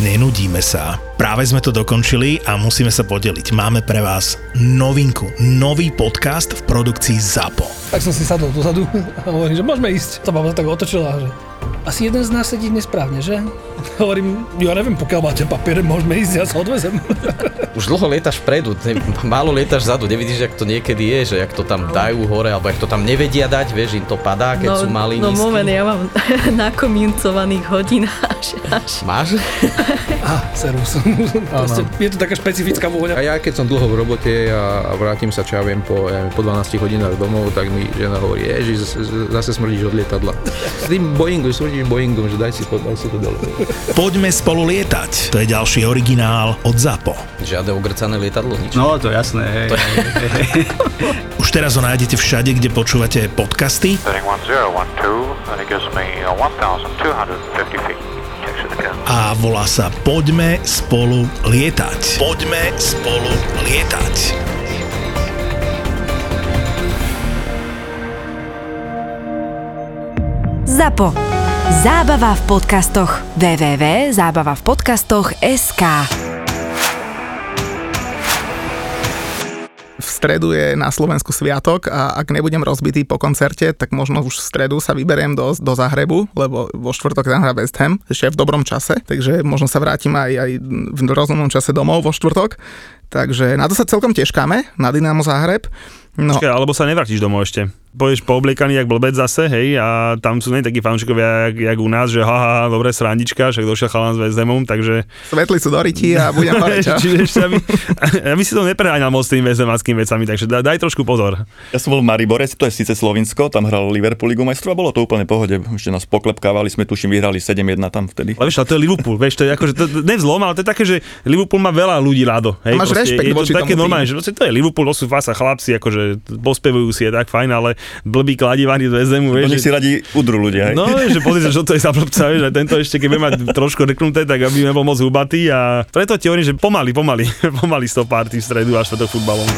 nenudíme sa. Práve sme to dokončili a musíme sa podeliť. Máme pre vás novinku, nový podcast v produkcii ZAPO. Tak som si sadol dozadu a hovorím, že môžeme ísť. To baba tak otočila, že asi jeden z nás sedí nesprávne, že? Hovorím, ja neviem, pokiaľ máte papiere, môžeme ísť, ja sa odvezem. Už dlho lietaš vpredu, ne, málo lietaš zadu, nevidíš, jak to niekedy je, že jak to tam dajú hore, alebo jak to tam nevedia dať, vieš, im to padá, keď no, sú malí, No nízky. moment, ja mám nakomincovaných hodín až, až. Máš? Á, servus. Proste, je to taká špecifická vôňa. A ja keď som dlho v robote a, vrátim sa, čo ja viem, po, ja po 12 hodinách domov, tak mi žena hovorí, ježiš, zase, smrdíš od lietadla. S tým Boeingu, smrdíš Boeingom, že daj si to, daj si to dole. Poďme spolu lietať. To je ďalší originál od ZAPO. Žiadne ogrcané lietadlo, nič. No, to jasné, hej. Už teraz ho nájdete všade, kde počúvate podcasty Setting 1012, and it gives me uh, 1,250 feet. A volá sa Poďme spolu lietať. Poďme spolu lietať. ZAPO. Zábava v podcastoch. www.zábavavpodcastoch.sk stredu je na Slovensku sviatok a ak nebudem rozbitý po koncerte, tak možno už v stredu sa vyberiem do, do Zahrebu, lebo vo štvrtok tam hrá West Ham, ešte v dobrom čase, takže možno sa vrátim aj, aj v rozumnom čase domov vo štvrtok. Takže na to sa celkom teškáme, na Dynamo Zahreb. No, Počkaj, alebo sa nevrátiš domov ešte. Pôjdeš poobliekaný jak blbec zase, hej, a tam sú nie takí fanúšikovia, jak, jak, u nás, že haha, dobre srandička, však došiel chalán s Vezemom, takže... svetlicu do ryti a budem? Čiže ešte, aby, aby si to nepreháňal moc s tými vezemackými vecami, takže daj, daj trošku pozor. Ja som bol v Maribore, to je síce Slovinsko, tam hral Liverpool Ligu majstrov a bolo to úplne pohode. Ešte nás poklepkávali, sme tuším vyhrali 7-1 tam vtedy. Ale vieš, ale to je Liverpool, vieš, to je akože, to, ne vzlom, ale to je také, že Liverpool má veľa ľudí rado. Hej, A máš proste, rešpekt je to také normálne, že to je Liverpool, to sú fasa chlapci, akože pospevujú si je tak fajn, ale blbý kladivaný z Vezemu, To vieš, nech si radi udru ľudia, hej. No, že pozri sa, čo to je za blbca, vieš, a tento ešte, keď mať trošku reknuté, tak aby nebol moc hubatý a preto ti hovorím, že pomaly, pomaly, pomaly party v stredu až to futbalom.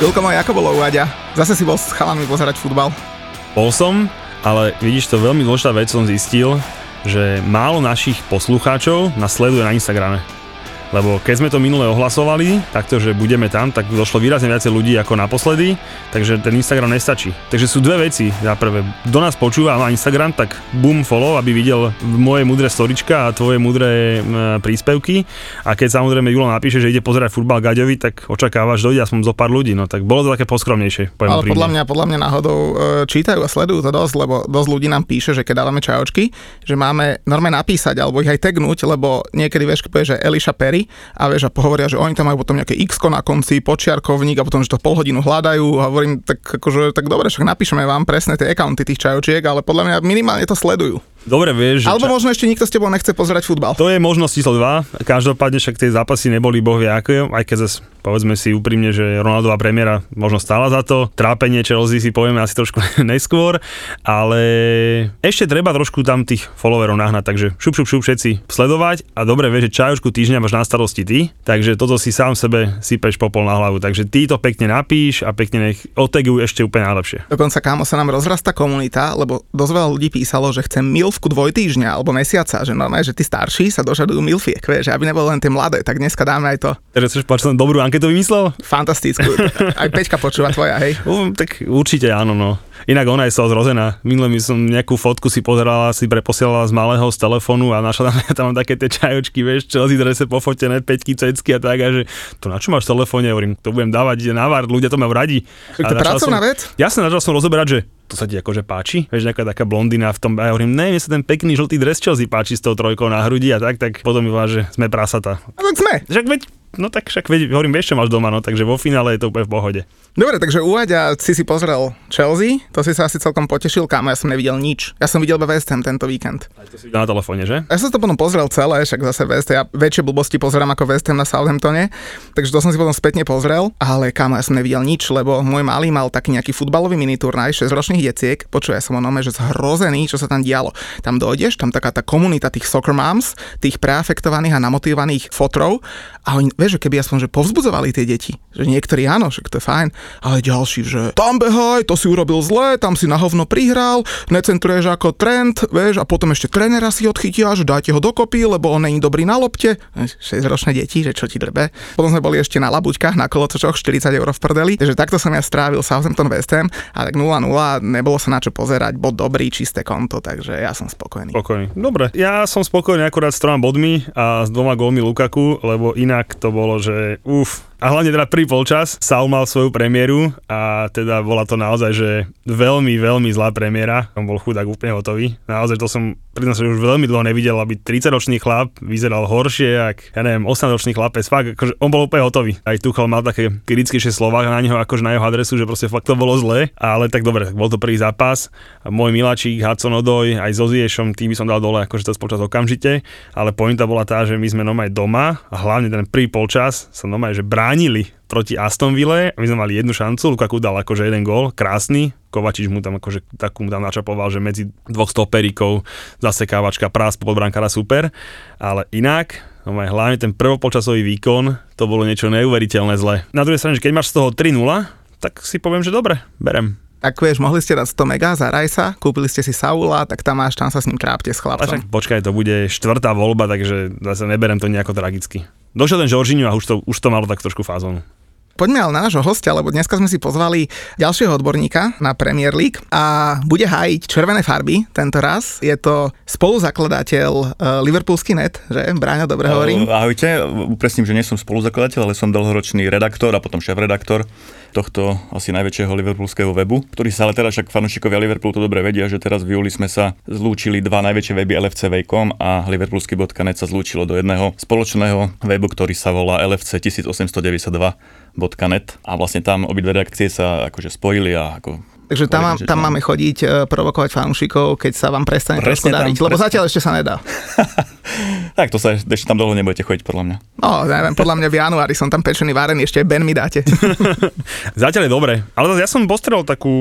Julko môj, ako bolo u Aďa? Zase si bol s chalami pozerať futbal. Bol som, ale vidíš, to veľmi dôležitá vec som zistil, že málo našich poslucháčov nás sleduje na Instagrame. Lebo keď sme to minule ohlasovali, takto, že budeme tam, tak došlo výrazne viacej ľudí ako naposledy, takže ten Instagram nestačí. Takže sú dve veci. Za prvé, kto nás počúva a má Instagram, tak boom follow, aby videl moje mudré storička a tvoje mudré príspevky. A keď samozrejme Julo napíše, že ide pozerať futbal Gaďovi, tak očakávaš, dojde aspoň zo pár ľudí. No tak bolo to také poskromnejšie. Ale úprimne. podľa mňa, podľa mňa náhodou e, čítajú a sledujú to dosť, lebo dosť ľudí nám píše, že keď dávame čajočky, že máme normálne napísať alebo ich aj tagnúť, lebo niekedy vieš, že Eliša Perry a vieš a pohovoria, že oni tam majú potom nejaké x na konci, počiarkovník a potom, že to pol hodinu hľadajú a hovorím, tak akože, tak dobre, však napíšeme vám presne tie accounty tých čajočiek, ale podľa mňa minimálne to sledujú. Dobre, vieš, Alebo ča- možno ešte nikto s tebou nechce pozerať futbal. To je možnosť číslo 2. Každopádne však tie zápasy neboli boh vie aké, aj keď zase povedzme si úprimne, že Ronaldová premiéra možno stála za to. Trápenie Chelsea si povieme asi trošku neskôr, ale ešte treba trošku tam tých followerov nahnať, takže šup, šup, šup všetci sledovať a dobre vieš, že čajočku týždňa máš na starosti ty, takže toto si sám sebe sypeš popol na hlavu, takže ty to pekne napíš a pekne nech oteguj ešte úplne najlepšie. Dokonca kámo sa nám rozrastá komunita, lebo dosť veľa ľudí písalo, že chce milfku dvojtýždňa alebo mesiaca, že normálne, že tí starší sa dožadujú milfiek, vieš, aby nebolo len tie mladé, tak dneska dáme aj to Takže chceš povedať, dobrú anketu vymyslel? fantastickú. Aj Peťka počúva tvoja, hej. U, tak určite áno, no. Inak ona je toho zrozená. Minule mi som nejakú fotku si pozerala, si preposielala z malého z telefónu a našla tam, tam také tie čajočky, vieš, Chelsea drese pofotené, peťky, cecky a tak, a že to na čo máš v telefóne, hovorím, to budem dávať na vár, ľudia to majú radi. To je A pracovná som, vec. Jasne, začal som rozoberať, že to sa ti akože páči, vieš, nejaká taká blondina v tom, a ja hovorím, ne, mne sa ten pekný žltý dres Chelsea páči s tou trojkou na hrudi a tak, tak potom mi že sme prasata. No tak sme. Veď no tak však hovorím, vieš, čo máš doma, no, takže vo finále je to úplne v pohode. Dobre, takže Uvaď si si pozrel Chelsea, to si sa asi celkom potešil, kámo, ja som nevidel nič. Ja som videl iba West Ham tento víkend. To si videl na telefóne, že? Ja som to potom pozrel celé, však zase West, ja väčšie blbosti pozerám ako West Ham na Southamptone, takže to som si potom spätne pozrel, ale kámo, ja som nevidel nič, lebo môj malý mal taký nejaký futbalový miniturnaj, 6 ročných detiek, počuj, ja som o nome, že zhrozený, čo sa tam dialo. Tam dojdeš, tam taká tá komunita tých soccer moms, tých preafektovaných a namotivovaných fotrov a oni, vieš, že keby aspoň, že povzbudzovali tie deti, že niektorí áno, že to je fajn, ale ďalší, že tam behaj, to si urobil zle, tam si na hovno prihral, necentruješ ako trend, vieš, a potom ešte trénera si odchytia, že dajte ho dokopy, lebo on není dobrý na lopte. 6-ročné deti, že čo ti drbe. Potom sme boli ešte na labuťkách, na kolotočoch, 40 eur v prdeli, takže takto som ja strávil Southampton West Ham a tak 0-0, nebolo sa na čo pozerať, bod dobrý, čisté konto, takže ja som spokojný. Spokojný. Dobre, ja som spokojný akurát s troma bodmi a s dvoma gólmi Lukaku, lebo inak to bolo, že uf, a hlavne teda prvý polčas Saul mal svoju premiéru a teda bola to naozaj, že veľmi, veľmi zlá premiéra. On bol chudák úplne hotový. Naozaj to som, priznám sa, že už veľmi dlho nevidel, aby 30-ročný chlap vyzeral horšie, ak, ja neviem, 8-ročný chlapec. Fakt, akože on bol úplne hotový. Aj Tuchel mal také kritickejšie slova na neho, akože na jeho adresu, že proste fakt to bolo zle. Ale tak dobre, bol to prvý zápas. Môj miláčik Hudson Odoj aj so Ziešom, tým by som dal dole akože to počas okamžite. Ale pointa bola tá, že my sme nomaj doma a hlavne ten prvý polčas sa nomaj, že brá bránili proti Aston Ville, my sme mali jednu šancu, Lukaku dal akože jeden gól, krásny, Kovačič mu tam akože takú mu tam načapoval, že medzi dvoch stoperíkov zasekávačka, prás pod brankára super, ale inak, no hlavne ten prvopolčasový výkon, to bolo niečo neuveriteľné zle. Na druhej strane, že keď máš z toho 3-0, tak si poviem, že dobre, berem. Tak vieš, mohli ste dať 100 mega za Rajsa, kúpili ste si Saula, tak tam máš, tam sa s ním trápte s chlapcom. Však, počkaj, to bude štvrtá voľba, takže zase neberem to nejako tragicky. Došiel ten Žoržíňu a už to, už to malo tak trošku fázonu. Poďme ale na nášho hostia, lebo dneska sme si pozvali ďalšieho odborníka na Premier League a bude hájiť červené farby tento raz. Je to spoluzakladateľ uh, Liverpoolský net, že? Bráňo, dobre hovorím. Ahojte, upresním, že nie som spoluzakladateľ, ale som dlhoročný redaktor a potom šéf-redaktor tohto asi najväčšieho liverpoolského webu, ktorý sa ale teraz však fanúšikovia Liverpoolu to dobre vedia, že teraz v júli sme sa zlúčili dva najväčšie weby lfcv.com a liverpoolsky.net sa zlúčilo do jedného spoločného webu, ktorý sa volá LFC 1892.net a vlastne tam obidve reakcie sa akože spojili a ako Takže tam, mám, tam máme chodiť, e, provokovať fanúšikov, keď sa vám prestane trošku dariť, lebo presne. zatiaľ ešte sa nedá. tak to sa ešte tam dlho nebudete chodiť, podľa mňa. No, neviem, podľa mňa v januári som tam pečený, várený, ešte Ben mi dáte. zatiaľ je dobre, ale ja som postrel takú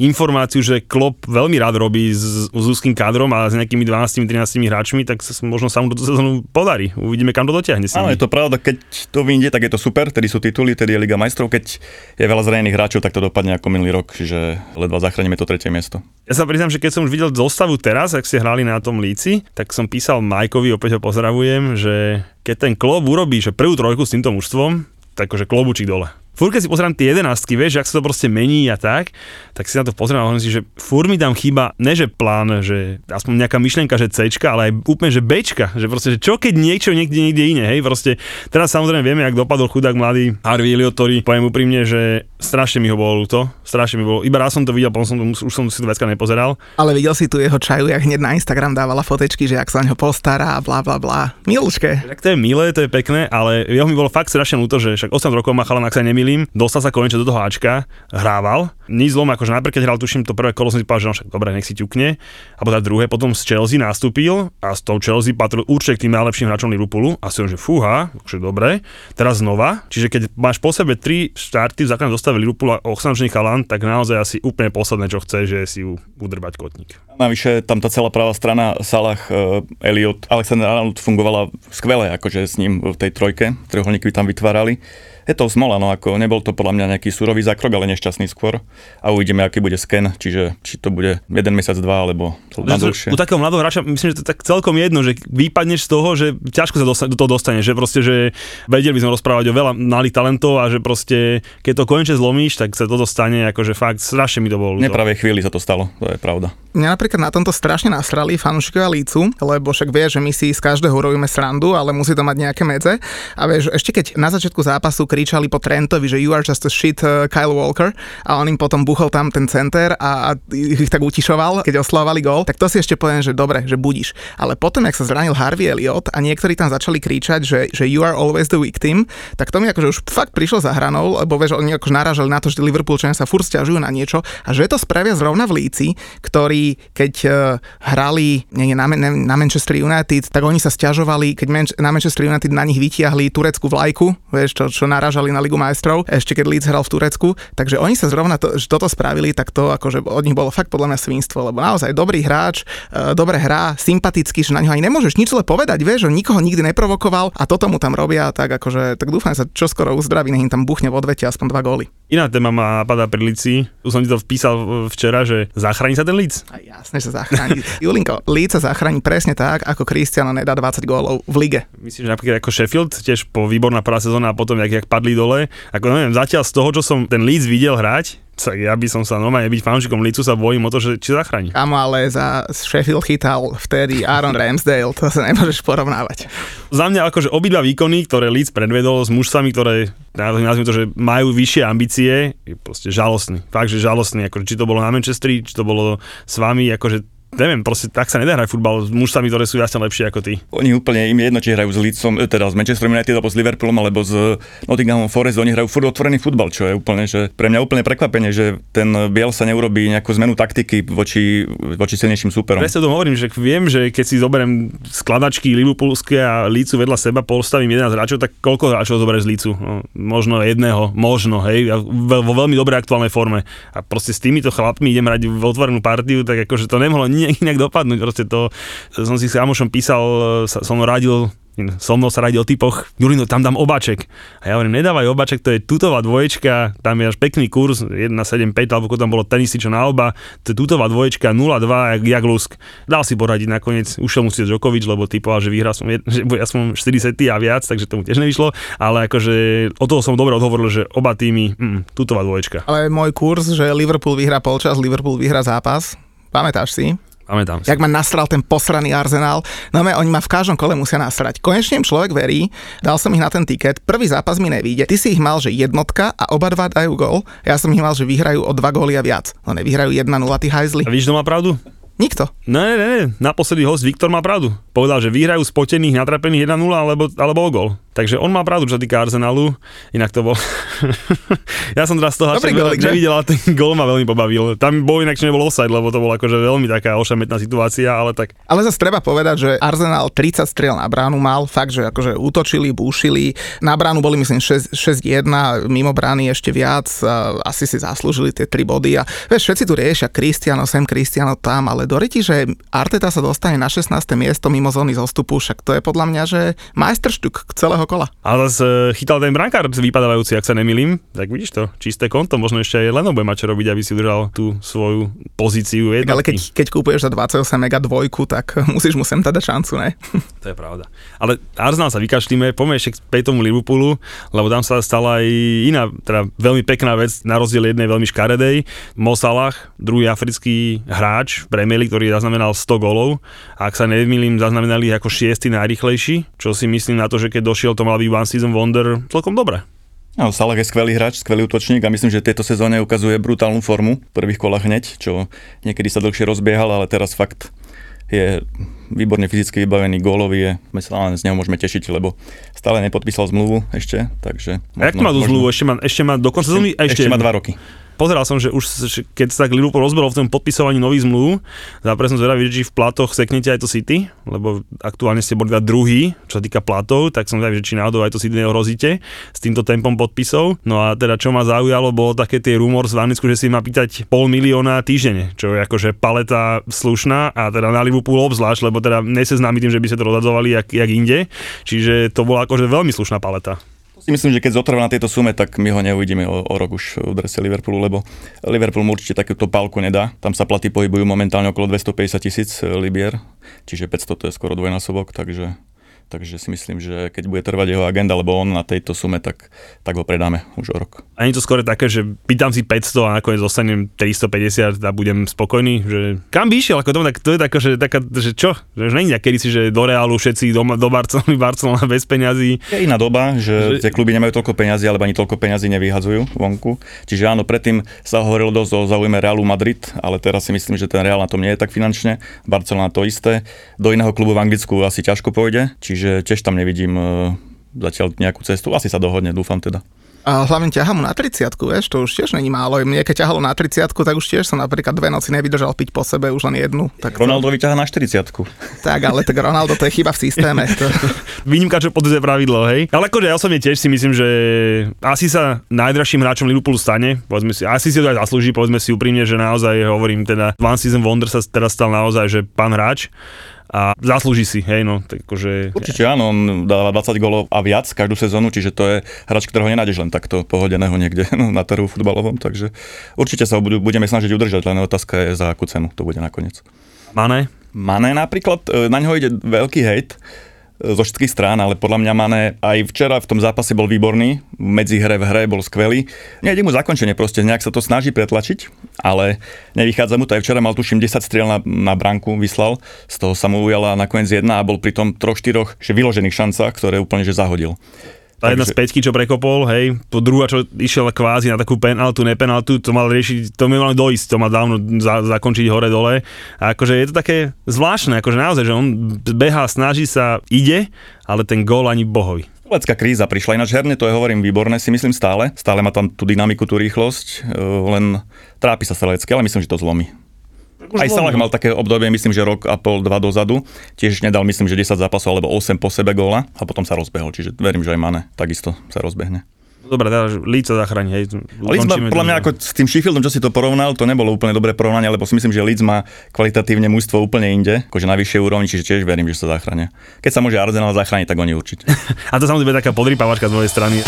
informáciu, že Klopp veľmi rád robí s, s úzkým kádrom a s nejakými 12-13 hráčmi, tak sa, možno sa mu do sezónu podarí. Uvidíme, kam to dotiahne. Áno, je to pravda, keď to vyjde, tak je to super, tedy sú tituly, tedy je Liga majstrov, keď je veľa zranených hráčov, tak to dopadne ako minulý rok, čiže že ledva zachránime to tretie miesto. Ja sa priznám, že keď som už videl zostavu teraz, ak ste hrali na tom líci, tak som písal Majkovi, opäť ho pozdravujem, že keď ten klub urobí, že prvú trojku s týmto mužstvom, tak akože klobučík dole furt keď si pozerám tie jedenáctky, vieš, ak sa to proste mení a tak, tak si na to pozerám a hovorím si, že furt mi tam chýba, ne že plán, že aspoň nejaká myšlienka, že C, ale aj úplne, že B, že proste, že čo keď niečo niekde, niekde iné, hej, proste teraz samozrejme vieme, jak dopadol chudák mladý Harvey Elliot, ktorý, poviem úprimne, že strašne mi ho bolo ľúto, strašne mi bolo, iba raz som to videl, potom som to, už som si to vecka nepozeral. Ale videl si tu jeho čaju, jak hneď na Instagram dávala fotečky, že ak sa ňo postará a bla bla bla. Miluške. Tak to je milé, to je pekné, ale jeho mi bolo fakt strašne ľúto, že však 8 rokov má chalan, ak sa nemýlim, dostal sa konečne do toho Ačka, hrával. Nič zlom, akože najprv keď hral, tuším, to prvé kolo som si povedal, že no však dobre, nech si ťukne. A potom druhé, potom z Chelsea nastúpil a s tou Chelsea patril určite k tým najlepším hráčom Liverpoolu a si že fúha, akože dobre. Teraz znova, čiže keď máš po sebe tri štarty v základnom zostave Liverpoola 8 chalan, tak naozaj asi úplne posledné, čo chce, že si udrbať kotník. Navyše tam tá celá pravá strana Salah, uh, Elliot, Alexander Arnold fungovala skvele, akože s ním v tej trojke, trojuholníky tam vytvárali je to smola, no ako nebol to podľa mňa nejaký surový zákrok, ale nešťastný skôr. A uvidíme, aký bude sken, čiže či to bude jeden mesiac, dva, alebo na dlhšie. U takého mladého hráča myslím, že to je tak celkom jedno, že vypadneš z toho, že ťažko sa dostane, do toho dostane, že proste, že vedeli by sme rozprávať o veľa malých talentov a že proste, keď to konečne zlomíš, tak sa to dostane, akože fakt strašne mi to bolo. Nepravej chvíli sa to stalo, to je pravda. Mňa napríklad na tomto strašne nasrali fanúšikovia lícu, lebo však vie, že my si z každého robíme srandu, ale musí to mať nejaké medze. A vieš, ešte keď na začiatku zápasu kričali po Trentovi, že you are just a shit uh, Kyle Walker a on im po potom buchol tam ten center a, a ich tak utišoval, keď oslavovali gól, tak to si ešte poviem, že dobre, že budíš. Ale potom, ak sa zranil Harvey Elliot a niektorí tam začali kričať, že, že you are always the victim, tak to mi akože už fakt prišlo za hranou, lebo vieš, oni akože narážali na to, že Liverpoolčania sa furt stiažujú na niečo a že to spravia zrovna v Líci, ktorí keď uh, hrali nie, nie, na, na Manchester United, tak oni sa stiažovali, keď Man- na Manchester United na nich vytiahli tureckú vlajku, vieš, čo, čo narážali na Ligu majstrov, ešte keď Leeds hral v Turecku, takže oni sa zrovna to, že toto spravili, tak to akože od nich bolo fakt podľa mňa svinstvo, lebo naozaj dobrý hráč, uh, dobre hrá, sympatický, že na ňo ani nemôžeš nič zle povedať, vieš, že nikoho nikdy neprovokoval a toto mu tam robia, tak akože, tak dúfam sa čoskoro uzdraví, nech im tam buchne v odvete aspoň dva góly. Iná téma ma napadá pri Lici. Už som ti to vpísal včera, že zachráni sa ten Lic? A jasne, že zachráni. Julinko, Líca zachráni presne tak, ako Cristiano nedá 20 gólov v lige. Myslím, že napríklad ako Sheffield, tiež po výborná prvá sezóna a potom, jak, jak padli dole. Ako neviem, zatiaľ z toho, čo som ten Leeds videl hrať, tak ja by som sa normálne byť fanúšikom Lícu sa bojím o to, že či zachráni. Amo, ale za Sheffield chytal vtedy Aaron Ramsdale, to sa nemôžeš porovnávať. Za mňa akože obidva výkony, ktoré Leeds predvedol s mužstvami, ktoré nazvime to, že majú vyššie ambície, je proste žalostný. Fakt, že žalostný. Akože, či to bolo na Manchesteri, či to bolo s vami, akože neviem, proste tak sa nedá hrať futbal s mužstvami, ktoré sú jasne lepšie ako ty. Oni úplne im je jedno, či hrajú s Leedsom, e, teda s Manchester United alebo s Liverpoolom alebo s Nottinghamom Forest, oni hrajú furt otvorený futbal, čo je úplne, že pre mňa úplne prekvapenie, že ten Biel sa neurobí nejakú zmenu taktiky voči, voči silnejším súperom. Presne to hovorím, že viem, že keď si zoberiem skladačky Liverpoolské a Lícu vedľa seba, postavím 11 hráčov, tak koľko hráčov zoberie z Lícu? No, možno jedného, možno, hej, vo veľmi dobrej aktuálnej forme. A proste s týmito chlapmi idem hrať v otvorenú partiu, tak akože to nemohlo inak dopadnúť. Proste to, som si s kamošom písal, som radil so mnou sa radil o typoch, Julino, tam dám obaček. A ja hovorím, nedávaj obaček, to je tutová dvoječka, tam je až pekný kurz, 1,75, alebo tam bolo tenisy, čo na oba, to je tutová dvoječka, 0,2, jak, jak lusk. Dal si poradiť nakoniec, ušiel musieť Djokovic, lebo typoval, že vyhral som, že ja som 40 a viac, takže tomu tiež nevyšlo, ale akože o toho som dobre odhovoril, že oba týmy, mm, tutová dvoječka. Ale môj kurz, že Liverpool vyhrá polčas, Liverpool vyhrá zápas, pamätáš si? Pamätám si. Jak ma nasral ten posraný Arsenal. No me, oni ma v každom kole musia nasrať. Konečne im človek verí, dal som ich na ten tiket, prvý zápas mi nevíde. Ty si ich mal, že jednotka a oba dva dajú gol. Ja som ich mal, že vyhrajú o dva góly a viac. No nevyhrajú 1-0, ty hajzli. A víš, kto má pravdu? Nikto. Ne, ne, ne, naposledy host Viktor má pravdu. Povedal, že vyhrajú spotených, natrapených 1-0 alebo, alebo o gol. Takže on má pravdu, čo sa týka Arsenalu. Inak to bol... ja som teraz z toho nevidel, ale ten gól ma veľmi pobavil. Tam bol inak, nebol offside, lebo to bola akože veľmi taká ošametná situácia, ale tak... Ale zase treba povedať, že Arsenal 30 striel na bránu mal, fakt, že akože útočili, búšili. Na bránu boli myslím 6-1, mimo brány ešte viac. Asi si zaslúžili tie 3 body. A vieš, všetci tu riešia Cristiano sem, Cristiano tam, ale doriti, že Arteta sa dostane na 16. miesto mimo zóny zostupu, však to je podľa mňa, že majsterštuk celého kola. Ale zase chytal ten brankár vypadávajúci, ak sa nemilím, tak vidíš to, čisté konto, možno ešte aj Leno bude mať čo robiť, aby si udržal tú svoju pozíciu jednotky. Ale keď, keď kúpuješ za 28 mega dvojku, tak musíš mu sem teda šancu, ne? To je pravda. Ale Arsenal sa vykašlíme, poďme ešte k tomu Liverpoolu, lebo tam sa stala aj iná, teda veľmi pekná vec, na rozdiel jednej veľmi škaredej. Mo Salah, druhý africký hráč v Premier League, ktorý zaznamenal 100 golov. Ak sa nevymýlim, zaznamenali ako šiestý najrychlejší, čo si myslím na to, že keď došiel to mal byť One Season Wonder celkom dobre. No, Salah je skvelý hráč, skvelý útočník a myslím, že tejto sezóne ukazuje brutálnu formu v prvých kolách hneď, čo niekedy sa dlhšie rozbiehal, ale teraz fakt je výborne fyzicky vybavený, gólový je, my sa len z neho môžeme tešiť, lebo stále nepodpísal zmluvu ešte, takže... Možno, a jak má tú zmluvu? Ešte má, ešte má do konca ešte, ešte, ešte má dva roky pozeral som, že už keď sa tak Liverpool rozbehol v tom podpisovaní nových zmluv, zápre som zvedavý, či v platoch seknete aj to City, lebo aktuálne ste boli druhý, čo sa týka platov, tak som zvedavý, či náhodou aj to City neohrozíte s týmto tempom podpisov. No a teda čo ma zaujalo, bolo také tie rumor z Vanicku, že si má pýtať pol milióna týždenne, čo je akože paleta slušná a teda na Liverpool obzvlášť, lebo teda neseznámi tým, že by sa to rozhadzovali jak, jak inde, čiže to bola akože veľmi slušná paleta si myslím, že keď zotrvá na tejto sume, tak my ho neuvidíme o, o rok už v drese Liverpoolu, lebo Liverpool mu určite takúto pálku nedá. Tam sa platy pohybujú momentálne okolo 250 tisíc libier, čiže 500 to je skoro dvojnásobok, takže takže si myslím, že keď bude trvať jeho agenda, lebo on na tejto sume, tak, tak ho predáme už o rok. A je to skôr také, že pýtam si 500 a nakoniec dostanem 350 a budem spokojný, že kam by išiel, ako to, tak, to je také, že, taká, že čo, že už není kedy si, že do Reálu všetci do, do Barcelony, Barcelona bez peňazí. Je iná doba, že, že tie kluby nemajú toľko peňazí, alebo ani toľko peňazí nevyhadzujú vonku. Čiže áno, predtým sa hovorilo dosť o záujme Realu Madrid, ale teraz si myslím, že ten Real na tom nie je tak finančne, Barcelona to isté. Do iného klubu v Anglicku asi ťažko pôjde, čiže tiež tam nevidím e, zatiaľ nejakú cestu. Asi sa dohodne, dúfam teda. A hlavne ťaha mu na 30 vieš, to už tiež není málo. Mne keď ťahalo na 30 tak už tiež som napríklad dve noci nevydržal piť po sebe, už len jednu. Tak Ronaldo vyťaha na 40 Tak, ale tak Ronaldo to je chyba v systéme. To... Výnimka, čo podľa pravidlo, hej. Ale akože ja som je tiež si myslím, že asi sa najdražším hráčom Liverpoolu stane. Povedzme si, asi si to aj zaslúži, povedzme si úprimne, že naozaj hovorím teda One Season Wonder sa teraz stal naozaj, že pán hráč a zaslúži si, hej, no, tak akože... Určite áno, on dáva 20 golov a viac každú sezónu, čiže to je hráč, ktorého nenájdeš len takto pohodeného niekde no, na trhu futbalovom, takže určite sa ho budeme snažiť udržať, len otázka je za akú cenu to bude nakoniec. Mané? Mané napríklad, e, na ňo ide veľký hejt, zo všetkých strán, ale podľa mňa Mane aj včera v tom zápase bol výborný, medzi hre v hre bol skvelý. Nejde mu zakončenie, proste nejak sa to snaží pretlačiť, ale nevychádza mu to. Aj včera mal tuším 10 striel na, na branku, vyslal, z toho sa mu ujala nakoniec jedna a bol pri tom troch, štyroch že vyložených šancach, ktoré úplne že zahodil. Tá jedna z peťky, čo prekopol, hej, po druhá, čo išiel kvázi na takú penaltu, nepenaltu, to mal riešiť, to mi mal dojsť, to mal dávno za, zakončiť hore-dole. A akože je to také zvláštne, akože naozaj, že on behá, snaží sa, ide, ale ten gól ani bohovi. Letecká kríza prišla, ináč herne to je, hovorím, výborné, si myslím stále. Stále má tam tú dynamiku, tú rýchlosť, e, len trápi sa Selecké, ale myslím, že to zlomí. Aj Salah mal také obdobie, myslím, že rok a pol, dva dozadu. Tiež nedal, myslím, že 10 zápasov alebo 8 po sebe góla a potom sa rozbehol. Čiže verím, že aj Mane takisto sa rozbehne. Dobre, teda Leeds sa zachráni, hej. Leeds má, podľa mňa ako s tým Sheffieldom, čo si to porovnal, to nebolo úplne dobré porovnanie, lebo si myslím, že Leeds má kvalitatívne mužstvo úplne inde, akože na vyššej úrovni, čiže tiež verím, že sa zachránia. Keď sa môže Arsenal zachrániť, tak oni určite. a to samozrejme taká podrýpavačka z mojej strany.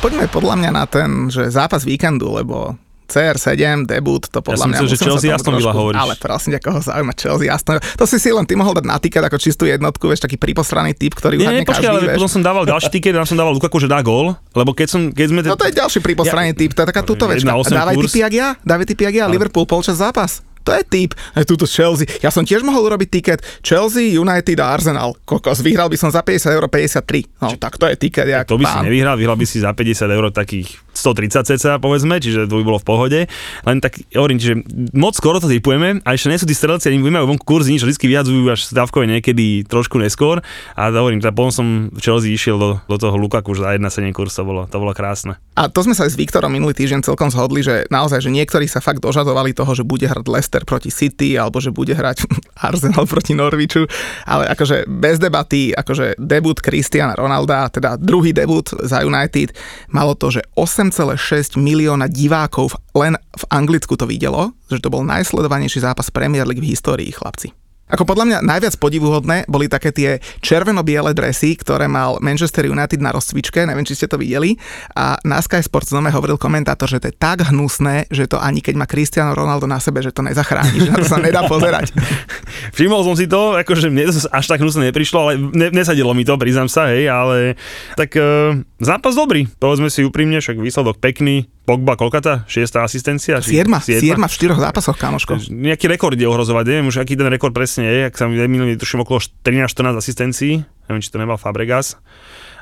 Poďme podľa mňa na ten, že zápas víkendu, lebo CR7, debut, to podľa ja mňa... Ja že Chelsea jasno Villa hovoríš. Ale prosím, koho zaujíma Chelsea jasno. To si si len ty mohol dať na tiket ako čistú jednotku, vieš, taký priposraný typ, ktorý nie, uhadne počkaj, ale potom som dával ďalší tiket, tam som dával Lukaku, že dá gól, lebo keď, som, keď sme... Te... No to je ďalší priposraný ja, typ, to je taká tuto večka. Dávaj typy jak ja, dávaj typy jak ja. Liverpool polčas zápas. To je typ. Aj túto Chelsea. Ja som tiež mohol urobiť tiket Chelsea, United a Arsenal. Kokos, vyhral by som za 50 eur 53. No, tak to je tiket. Jak to by pán. si nevyhral, vyhral by si za 50 eur takých 130 cca povedzme, čiže to by bolo v pohode. Len tak hovorím, že moc skoro to typujeme a ešte nie sú tí strelci, ani majú vonku kurzy, nič, vždy vyjadzujú až stavkové niekedy trošku neskôr. A hovorím, teda potom som v Chelsea išiel do, do toho Lukaku, že za 1,7 kurz to bolo, to bolo krásne. A to sme sa aj s Viktorom minulý týždeň celkom zhodli, že naozaj, že niektorí sa fakt dožadovali toho, že bude hrať Leicester proti City alebo že bude hrať Arsenal proti Norwichu, ale akože bez debaty, akože debut Cristiana Ronalda, teda druhý debut za United, malo to, že 8 8,6 milióna divákov len v Anglicku to videlo, že to bol najsledovanejší zápas Premier League v histórii, chlapci. Ako podľa mňa najviac podivuhodné boli také tie červeno-biele dresy, ktoré mal Manchester United na rozcvičke, neviem, či ste to videli. A na Sky Sports znome hovoril komentátor, že to je tak hnusné, že to ani keď má Cristiano Ronaldo na sebe, že to nezachráni, že na to sa nedá pozerať. Všimol som si to, akože mne to až tak hnusné neprišlo, ale ne, nesadilo mi to, priznám sa, hej, ale tak uh, zápas dobrý, povedzme si úprimne, však výsledok pekný, Pogba, kolkata? Šiestá asistencia? Siedma, siedma, v štyroch zápasoch, kamoško. Nejaký rekord je ohrozovať, neviem už aký ten rekord presne je, ak sa mi minulý tuším okolo 13-14 asistencií, neviem či to nemal Fabregas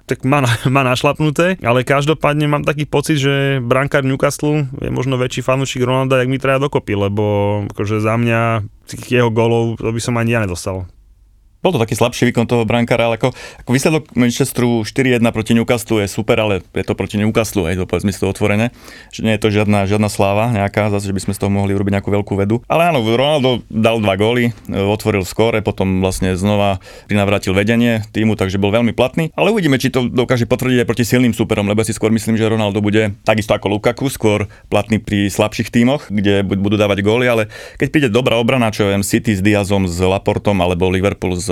tak má, má našlapnuté, ale každopádne mám taký pocit, že brankár Newcastle je možno väčší fanúšik Ronalda, jak mi treba dokopy, lebo akože za mňa tých jeho golov to by som ani ja nedostal bol to taký slabší výkon toho brankára, ale ako, ako výsledok Manchesteru 4-1 proti Newcastle je super, ale je to proti Newcastle, aj to povedzme si to otvorené, že nie je to žiadna, žiadna sláva nejaká, zase, že by sme z toho mohli urobiť nejakú veľkú vedu. Ale áno, Ronaldo dal dva góly, e, otvoril skóre, potom vlastne znova prinavrátil vedenie týmu, takže bol veľmi platný. Ale uvidíme, či to dokáže potvrdiť aj proti silným superom, lebo si skôr myslím, že Ronaldo bude takisto ako Lukaku, skôr platný pri slabších tímoch, kde budú dávať góly, ale keď príde dobrá obrana, čo viem, City s Diazom, s Laportom alebo Liverpool s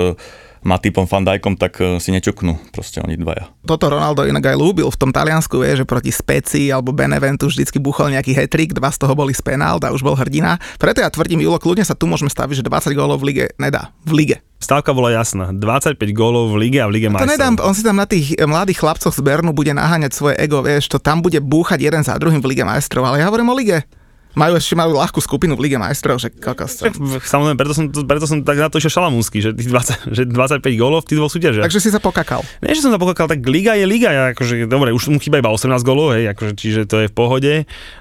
Matipom, Fandajkom, tak e, si neťuknú proste oni dvaja. Toto Ronaldo inak aj lúbil v tom Taliansku, vie, že proti Speci alebo Beneventu vždycky buchol nejaký hetrik, dva z toho boli z a už bol hrdina. Preto ja tvrdím, Julo, kľudne sa tu môžeme staviť, že 20 gólov v lige nedá. V lige. Stávka bola jasná. 25 gólov v lige a v lige To majstrov. nedám, on si tam na tých mladých chlapcoch z Bernu bude naháňať svoje ego, vieš, to tam bude búchať jeden za druhým v Lige majstrov, ale ja hovorím o lige. Majú ešte majú ľahkú skupinu v Lige majstrov, že kokos. Samozrejme, preto som, to- preto som tak na to išiel šalamúnsky, že, tých 20, že 25 gólov v tých dvoch súťažiach. Takže si sa pokakal. Nie, že som sa pokokal, tak liga je liga, ja akože, dobre, už mu chýba iba 18 gólov, hej, akože, čiže to je v pohode.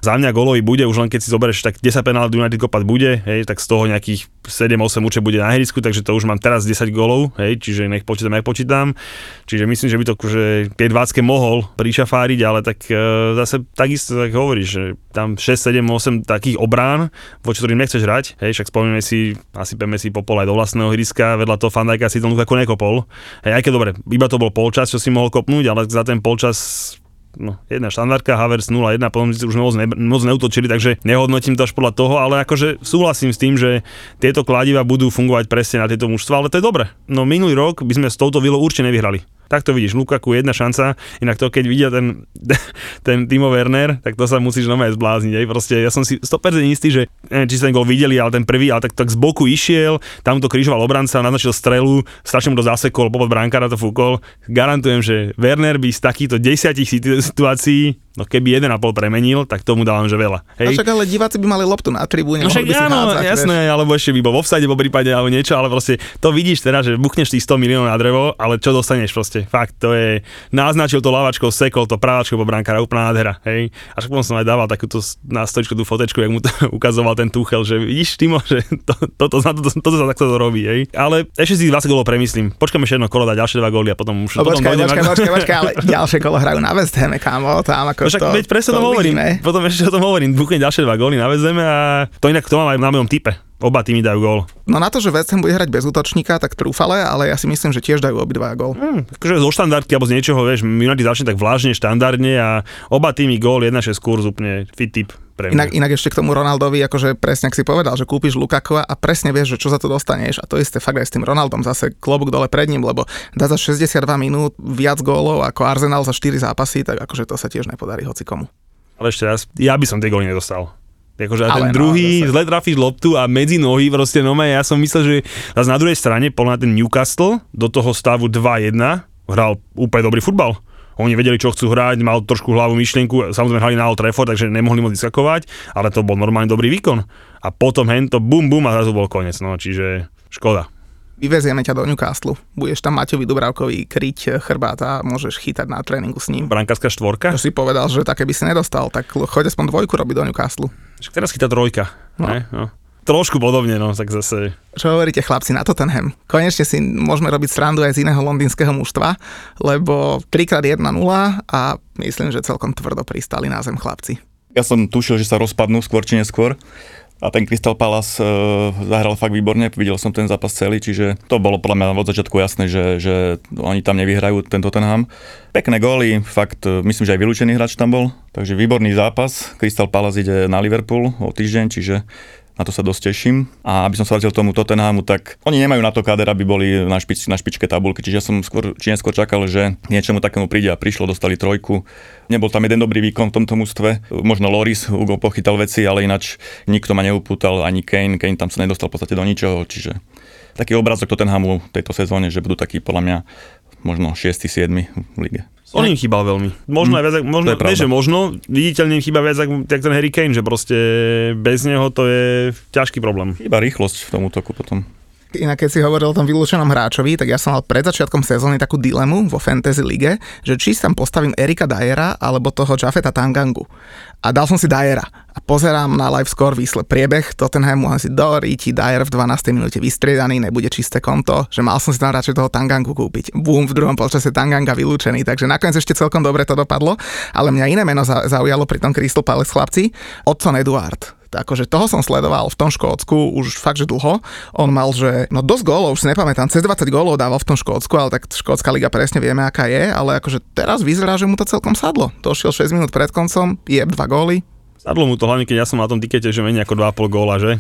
Za mňa gólový bude, už len keď si zoberieš, tak 10 penálty United kopať bude, hej, tak z toho nejakých 7-8 určite bude na ihrisku, takže to už mám teraz 10 gólov, hej, čiže nech počítam, nech počítam. Čiže myslím, že by to akože tej 20 mohol pričafáriť, ale tak e, zase takisto tak hovoríš, že tam 6, 7, 8 takých obrán, voči ktorým nechceš hrať, hej, však spomíname si, asi peme si popol aj do vlastného ihriska, vedľa toho Fandajka si to Lukaku nekopol. Hej, aj keď dobre, iba to bol polčas, čo si mohol kopnúť, ale za ten polčas no, jedna štandardka, Havers 0-1, potom si už moc, ne, moc neutočili, takže nehodnotím to až podľa toho, ale akože súhlasím s tým, že tieto kladiva budú fungovať presne na tieto mužstva, ale to je dobre. No minulý rok by sme s touto vilou určite nevyhrali. Tak to vidíš, Lukaku jedna šanca, inak to keď vidia ten, ten Timo Werner, tak to sa musíš normálne zblázniť. Aj. Proste ja som si 100% istý, že neviem, či ste ten gol videli, ale ten prvý, ale tak, tak z boku išiel, tam to križoval obranca, naznačil strelu, strašne mu to zasekol, popod brankára to fúkol. Garantujem, že Werner by z takýchto desiatich situ- situácií No keby 1,5 premenil, tak tomu dávam, že veľa. Hej. Hej. však ale diváci by mali loptu na tribúne, No však mohli by si áno, hádzať, jasné, vieš. alebo ešte by bol v offside po prípade alebo niečo, ale proste to vidíš teraz, že buchneš tých 100 miliónov na drevo, ale čo dostaneš proste? Fakt, to je, naznačil to lavačkou, sekol to právačkou po brankára, úplná nádhera, hej. Až potom som aj dával takúto na stoličku tú fotečku, jak mu to ukazoval ten Tuchel, že vidíš, Timo, že to, toto, toto, toto, toto sa takto to robí, hej. Ale ešte si 20 gólov premyslím. Počkám ešte jedno kolo, dať ďalšie dva góly a potom už No potom počkaj, počkaj, počkaj, počkaj, ale ďalšie kolo hrajú na West Hame, kámo, tam ako No však to, veď presne to, hovorím. uvidíme. Potom ešte o tom hovorím. Buchne ďalšie dva góly na Vezeme a to inak to mám aj na mojom type. Oba týmy dajú gól. No na to, že West Ham bude hrať bez útočníka, tak trúfale, ale ja si myslím, že tiež dajú obidva gól. Hmm, akože zo štandardky alebo z niečoho, vieš, United začne tak vlážne, štandardne a oba týmy gól, 1-6 kurz, úplne fit typ pre mňa. Inak, inak ešte k tomu Ronaldovi, akože presne ak si povedal, že kúpiš Lukaku a presne vieš, že čo za to dostaneš a to isté fakt aj s tým Ronaldom zase klobúk dole pred ním, lebo dá za 62 minút viac gólov ako Arsenal za 4 zápasy, tak akože to sa tiež nepodarí hoci komu. Ale ešte raz, ja by som tie góly nedostal. Akože a Ale ten no, druhý, zase. zle trafíš loptu a medzi nohy proste no ja som myslel, že zase na druhej strane podľa ten Newcastle do toho stavu 2-1 hral úplne dobrý futbal. Oni vedeli, čo chcú hrať, mal trošku hlavu myšlienku, samozrejme hrali na Old Trafford, takže nemohli moc vyskakovať, ale to bol normálne dobrý výkon. A potom hento bum bum a zrazu bol koniec, no čiže škoda. Vyvezieme ťa do Newcastle, budeš tam Maťovi Dubravkovi kryť chrbát a môžeš chytať na tréningu s ním. Brankárska štvorka, To si povedal, že také by si nedostal, tak choď aspoň dvojku robiť do Newcastle. však teraz chytá trojka. No. Ne? No. Trošku podobne, no, tak zase Čo hovoríte chlapci na Tottenham? Konečne si môžeme robiť srandu aj z iného londýnskeho mužstva, lebo 3x1-0 a myslím, že celkom tvrdo pristali na zem chlapci. Ja som tušil, že sa rozpadnú skôr či neskôr. A ten Crystal Palace e, zahral fakt výborne, videl som ten zápas celý, čiže to bolo podľa mňa od začiatku jasné, že, že oni tam nevyhrajú ten Tottenham. Pekné góly, fakt e, myslím, že aj vylúčený hráč tam bol, takže výborný zápas. Crystal Palace ide na Liverpool o týždeň, čiže na to sa dosť teším. A aby som sa vrátil tomu Tottenhamu, tak oni nemajú na to káder, aby boli na, špič, na špičke tabulky, čiže ja som skôr, či neskôr čakal, že niečomu takému príde a prišlo, dostali trojku. Nebol tam jeden dobrý výkon v tomto mústve, možno Loris, Hugo pochytal veci, ale ináč nikto ma neupútal, ani Kane, Kane tam sa nedostal v podstate do ničoho, čiže taký obrazok Tottenhamu tejto sezóne, že budú takí podľa mňa možno 6. 7. v lige. On im chýbal veľmi. Možno aj viac, možno, nie, že možno, viditeľne im chýba viac ako ten Harry Kane, že proste bez neho to je ťažký problém. Iba rýchlosť v tom útoku potom. Inak keď si hovoril o tom vylúčenom hráčovi, tak ja som mal pred začiatkom sezóny takú dilemu vo Fantasy lige, že či tam postavím Erika Dyera alebo toho Jafeta Tangangu. A dal som si Dyera. A pozerám na live score výsle priebeh Tottenhamu a si do ríti Dyer v 12. minúte vystriedaný, nebude čisté konto, že mal som si tam radšej toho Tangangu kúpiť. Bum, v druhom polčase Tanganga vylúčený, takže nakoniec ešte celkom dobre to dopadlo, ale mňa iné meno za- zaujalo pri tom Crystal Palace chlapci, Otson Eduard akože toho som sledoval v tom Škótsku už fakt, že dlho. On mal, že no dosť gólov, už si nepamätám, cez 20 gólov dával v tom Škótsku, ale tak Škótska liga presne vieme, aká je, ale akože teraz vyzerá, že mu to celkom sadlo. Došiel 6 minút pred koncom, je dva góly, Sadlo mu to hlavne, keď ja som na tom tikete, že menej ako 2,5 góla, že?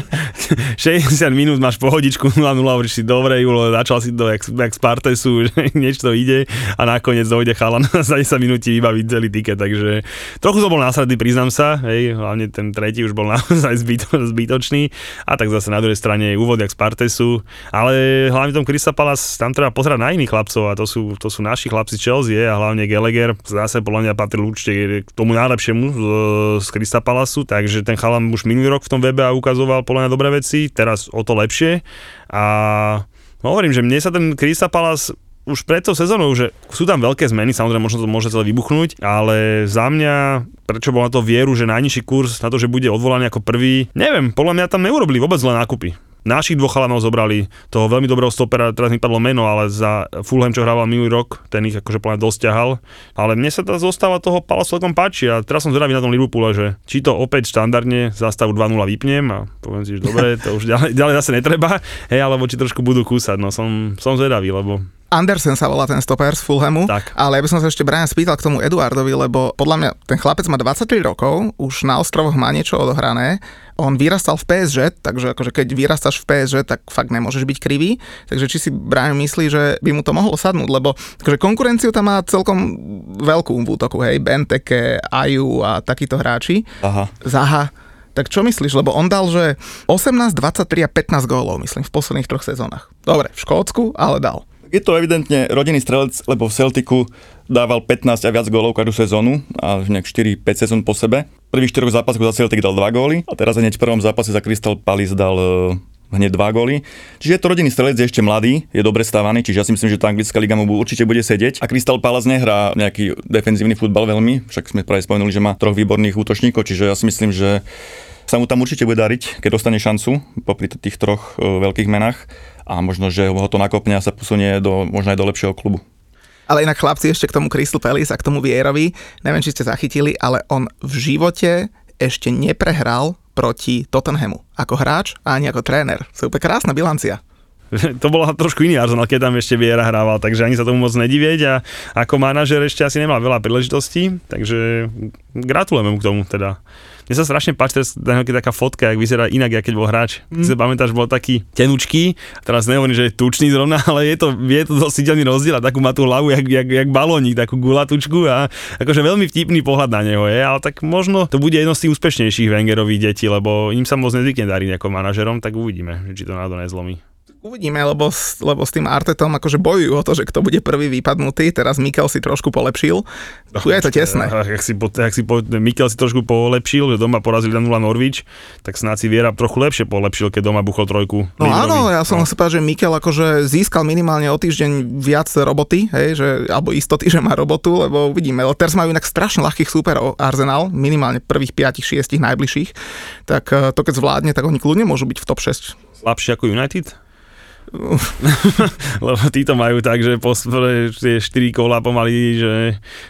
60 minút máš pohodičku 0-0, hovoríš si, dobre, Julo, začal si to jak, jak z Partesu, že niečo ide a nakoniec dojde chalan za 10 minút ti vybaví celý tiket, takže trochu som bol následný, priznám sa, hej, hlavne ten tretí už bol naozaj zbyto, zbytočný a tak zase na druhej strane úvod jak z Partesu, ale hlavne tom Crystal Palace, tam treba pozerať na iných chlapcov a to sú, to sú naši chlapci Chelsea a hlavne Gallagher, zase podľa mňa patril určite k tomu najlepšiemu z, Crystal Palace, takže ten chalan už minulý rok v tom webe ukazoval podľa mňa dobré veci, teraz o to lepšie a hovorím, že mne sa ten Crystal Palace už pred tou sezónou, že sú tam veľké zmeny, samozrejme možno to môže celé vybuchnúť, ale za mňa, prečo bol na to vieru, že najnižší kurz na to, že bude odvolaný ako prvý, neviem, podľa mňa tam neurobili vôbec zlé nákupy. Našich dvoch chalanov zobrali, toho veľmi dobrého stopera, teraz mi padlo meno, ale za Fulham, čo hrával minulý rok, ten ich akože plne dosť ťahal. Ale mne sa tá zostáva toho Palace celkom páči a teraz som zvedavý na tom Liverpoole, že či to opäť štandardne za stavu 2-0 vypnem a poviem si, že dobre, to už ďalej, ďalej zase netreba, hej, alebo či trošku budú kúsať, no som, som zvedavý, lebo Andersen sa volá ten stoper z Fulhamu, Tak. ale ja by som sa ešte Brian spýtal k tomu Eduardovi, lebo podľa mňa ten chlapec má 23 rokov, už na ostrovoch má niečo odohrané, on vyrastal v PSG, takže akože keď vyrastáš v PSG, tak fakt nemôžeš byť krivý, takže či si Brian myslí, že by mu to mohlo sadnúť, lebo akože konkurenciu tam má celkom veľkú v útoku, hej, Benteke, Aju a takíto hráči. Aha. Zaha. Tak čo myslíš? Lebo on dal, že 18, 23 a 15 gólov, myslím, v posledných troch sezónach. Dobre, v Škótsku, ale dal. Je to evidentne rodinný strelec, lebo v Celticu dával 15 a viac gólov každú sezónu a nejak 4-5 sezón po sebe. Prvých 4 zápasoch za Celtic dal 2 góly a teraz hneď v prvom zápase za Crystal Palace dal e, hneď 2 góly. Čiže je to rodinný strelec, je ešte mladý, je dobre stávaný, čiže ja si myslím, že tá anglická liga mu určite bude sedieť. A Crystal Palace nehrá nejaký defenzívny futbal veľmi, však sme práve spomenuli, že má troch výborných útočníkov, čiže ja si myslím, že sa mu tam určite bude dariť, keď dostane šancu popri tých troch e, veľkých menách a možno, že ho to nakopne a sa posunie do, možno aj do lepšieho klubu. Ale inak chlapci ešte k tomu Crystal Palace a k tomu Vierovi, neviem, či ste zachytili, ale on v živote ešte neprehral proti Tottenhamu ako hráč a ani ako tréner. To je úplne krásna bilancia. to bolo trošku iný Arsenal, keď tam ešte Viera hrával, takže ani sa tomu moc nedivieť a ako manažer ešte asi nemal veľa príležitostí, takže gratulujeme mu k tomu teda. Mne sa strašne páči teraz taká fotka, jak vyzerá inak, keď bol hráč. Mm. Si sa pamätáš, bol taký tenučký, teraz nehovorím, že je tučný zrovna, ale je to, je to dosť rozdiel a takú má tú hlavu, jak, jak, jak balónik, takú gulatučku a akože veľmi vtipný pohľad na neho je, ale tak možno to bude jedno z tých úspešnejších Wengerových detí, lebo im sa moc nezvykne dariť ako manažerom, tak uvidíme, či to náhodou nezlomí. Uvidíme, lebo, s- lebo s tým Artetom akože bojujú o to, že kto bude prvý vypadnutý. Teraz Mikel si trošku polepšil. Tu je to tesné. A Jak si, jak si po, Mikel si trošku polepšil, že doma porazili na 0 Norwich, tak snáď si Viera trochu lepšie polepšil, keď doma buchol trojku. No Milnerovi. áno, ja som no. sa povedal, že Mikel akože získal minimálne o týždeň viac roboty, hej, že, alebo istoty, že má robotu, lebo uvidíme. Ale teraz majú inak strašne ľahkých súperov Arsenal, minimálne prvých 5-6 najbližších, tak eh, to keď zvládne, tak oni kľudne môžu byť v top 6. Slabšie ako United? Lebo títo majú tak, že po prvé tie 4 kola pomaly, že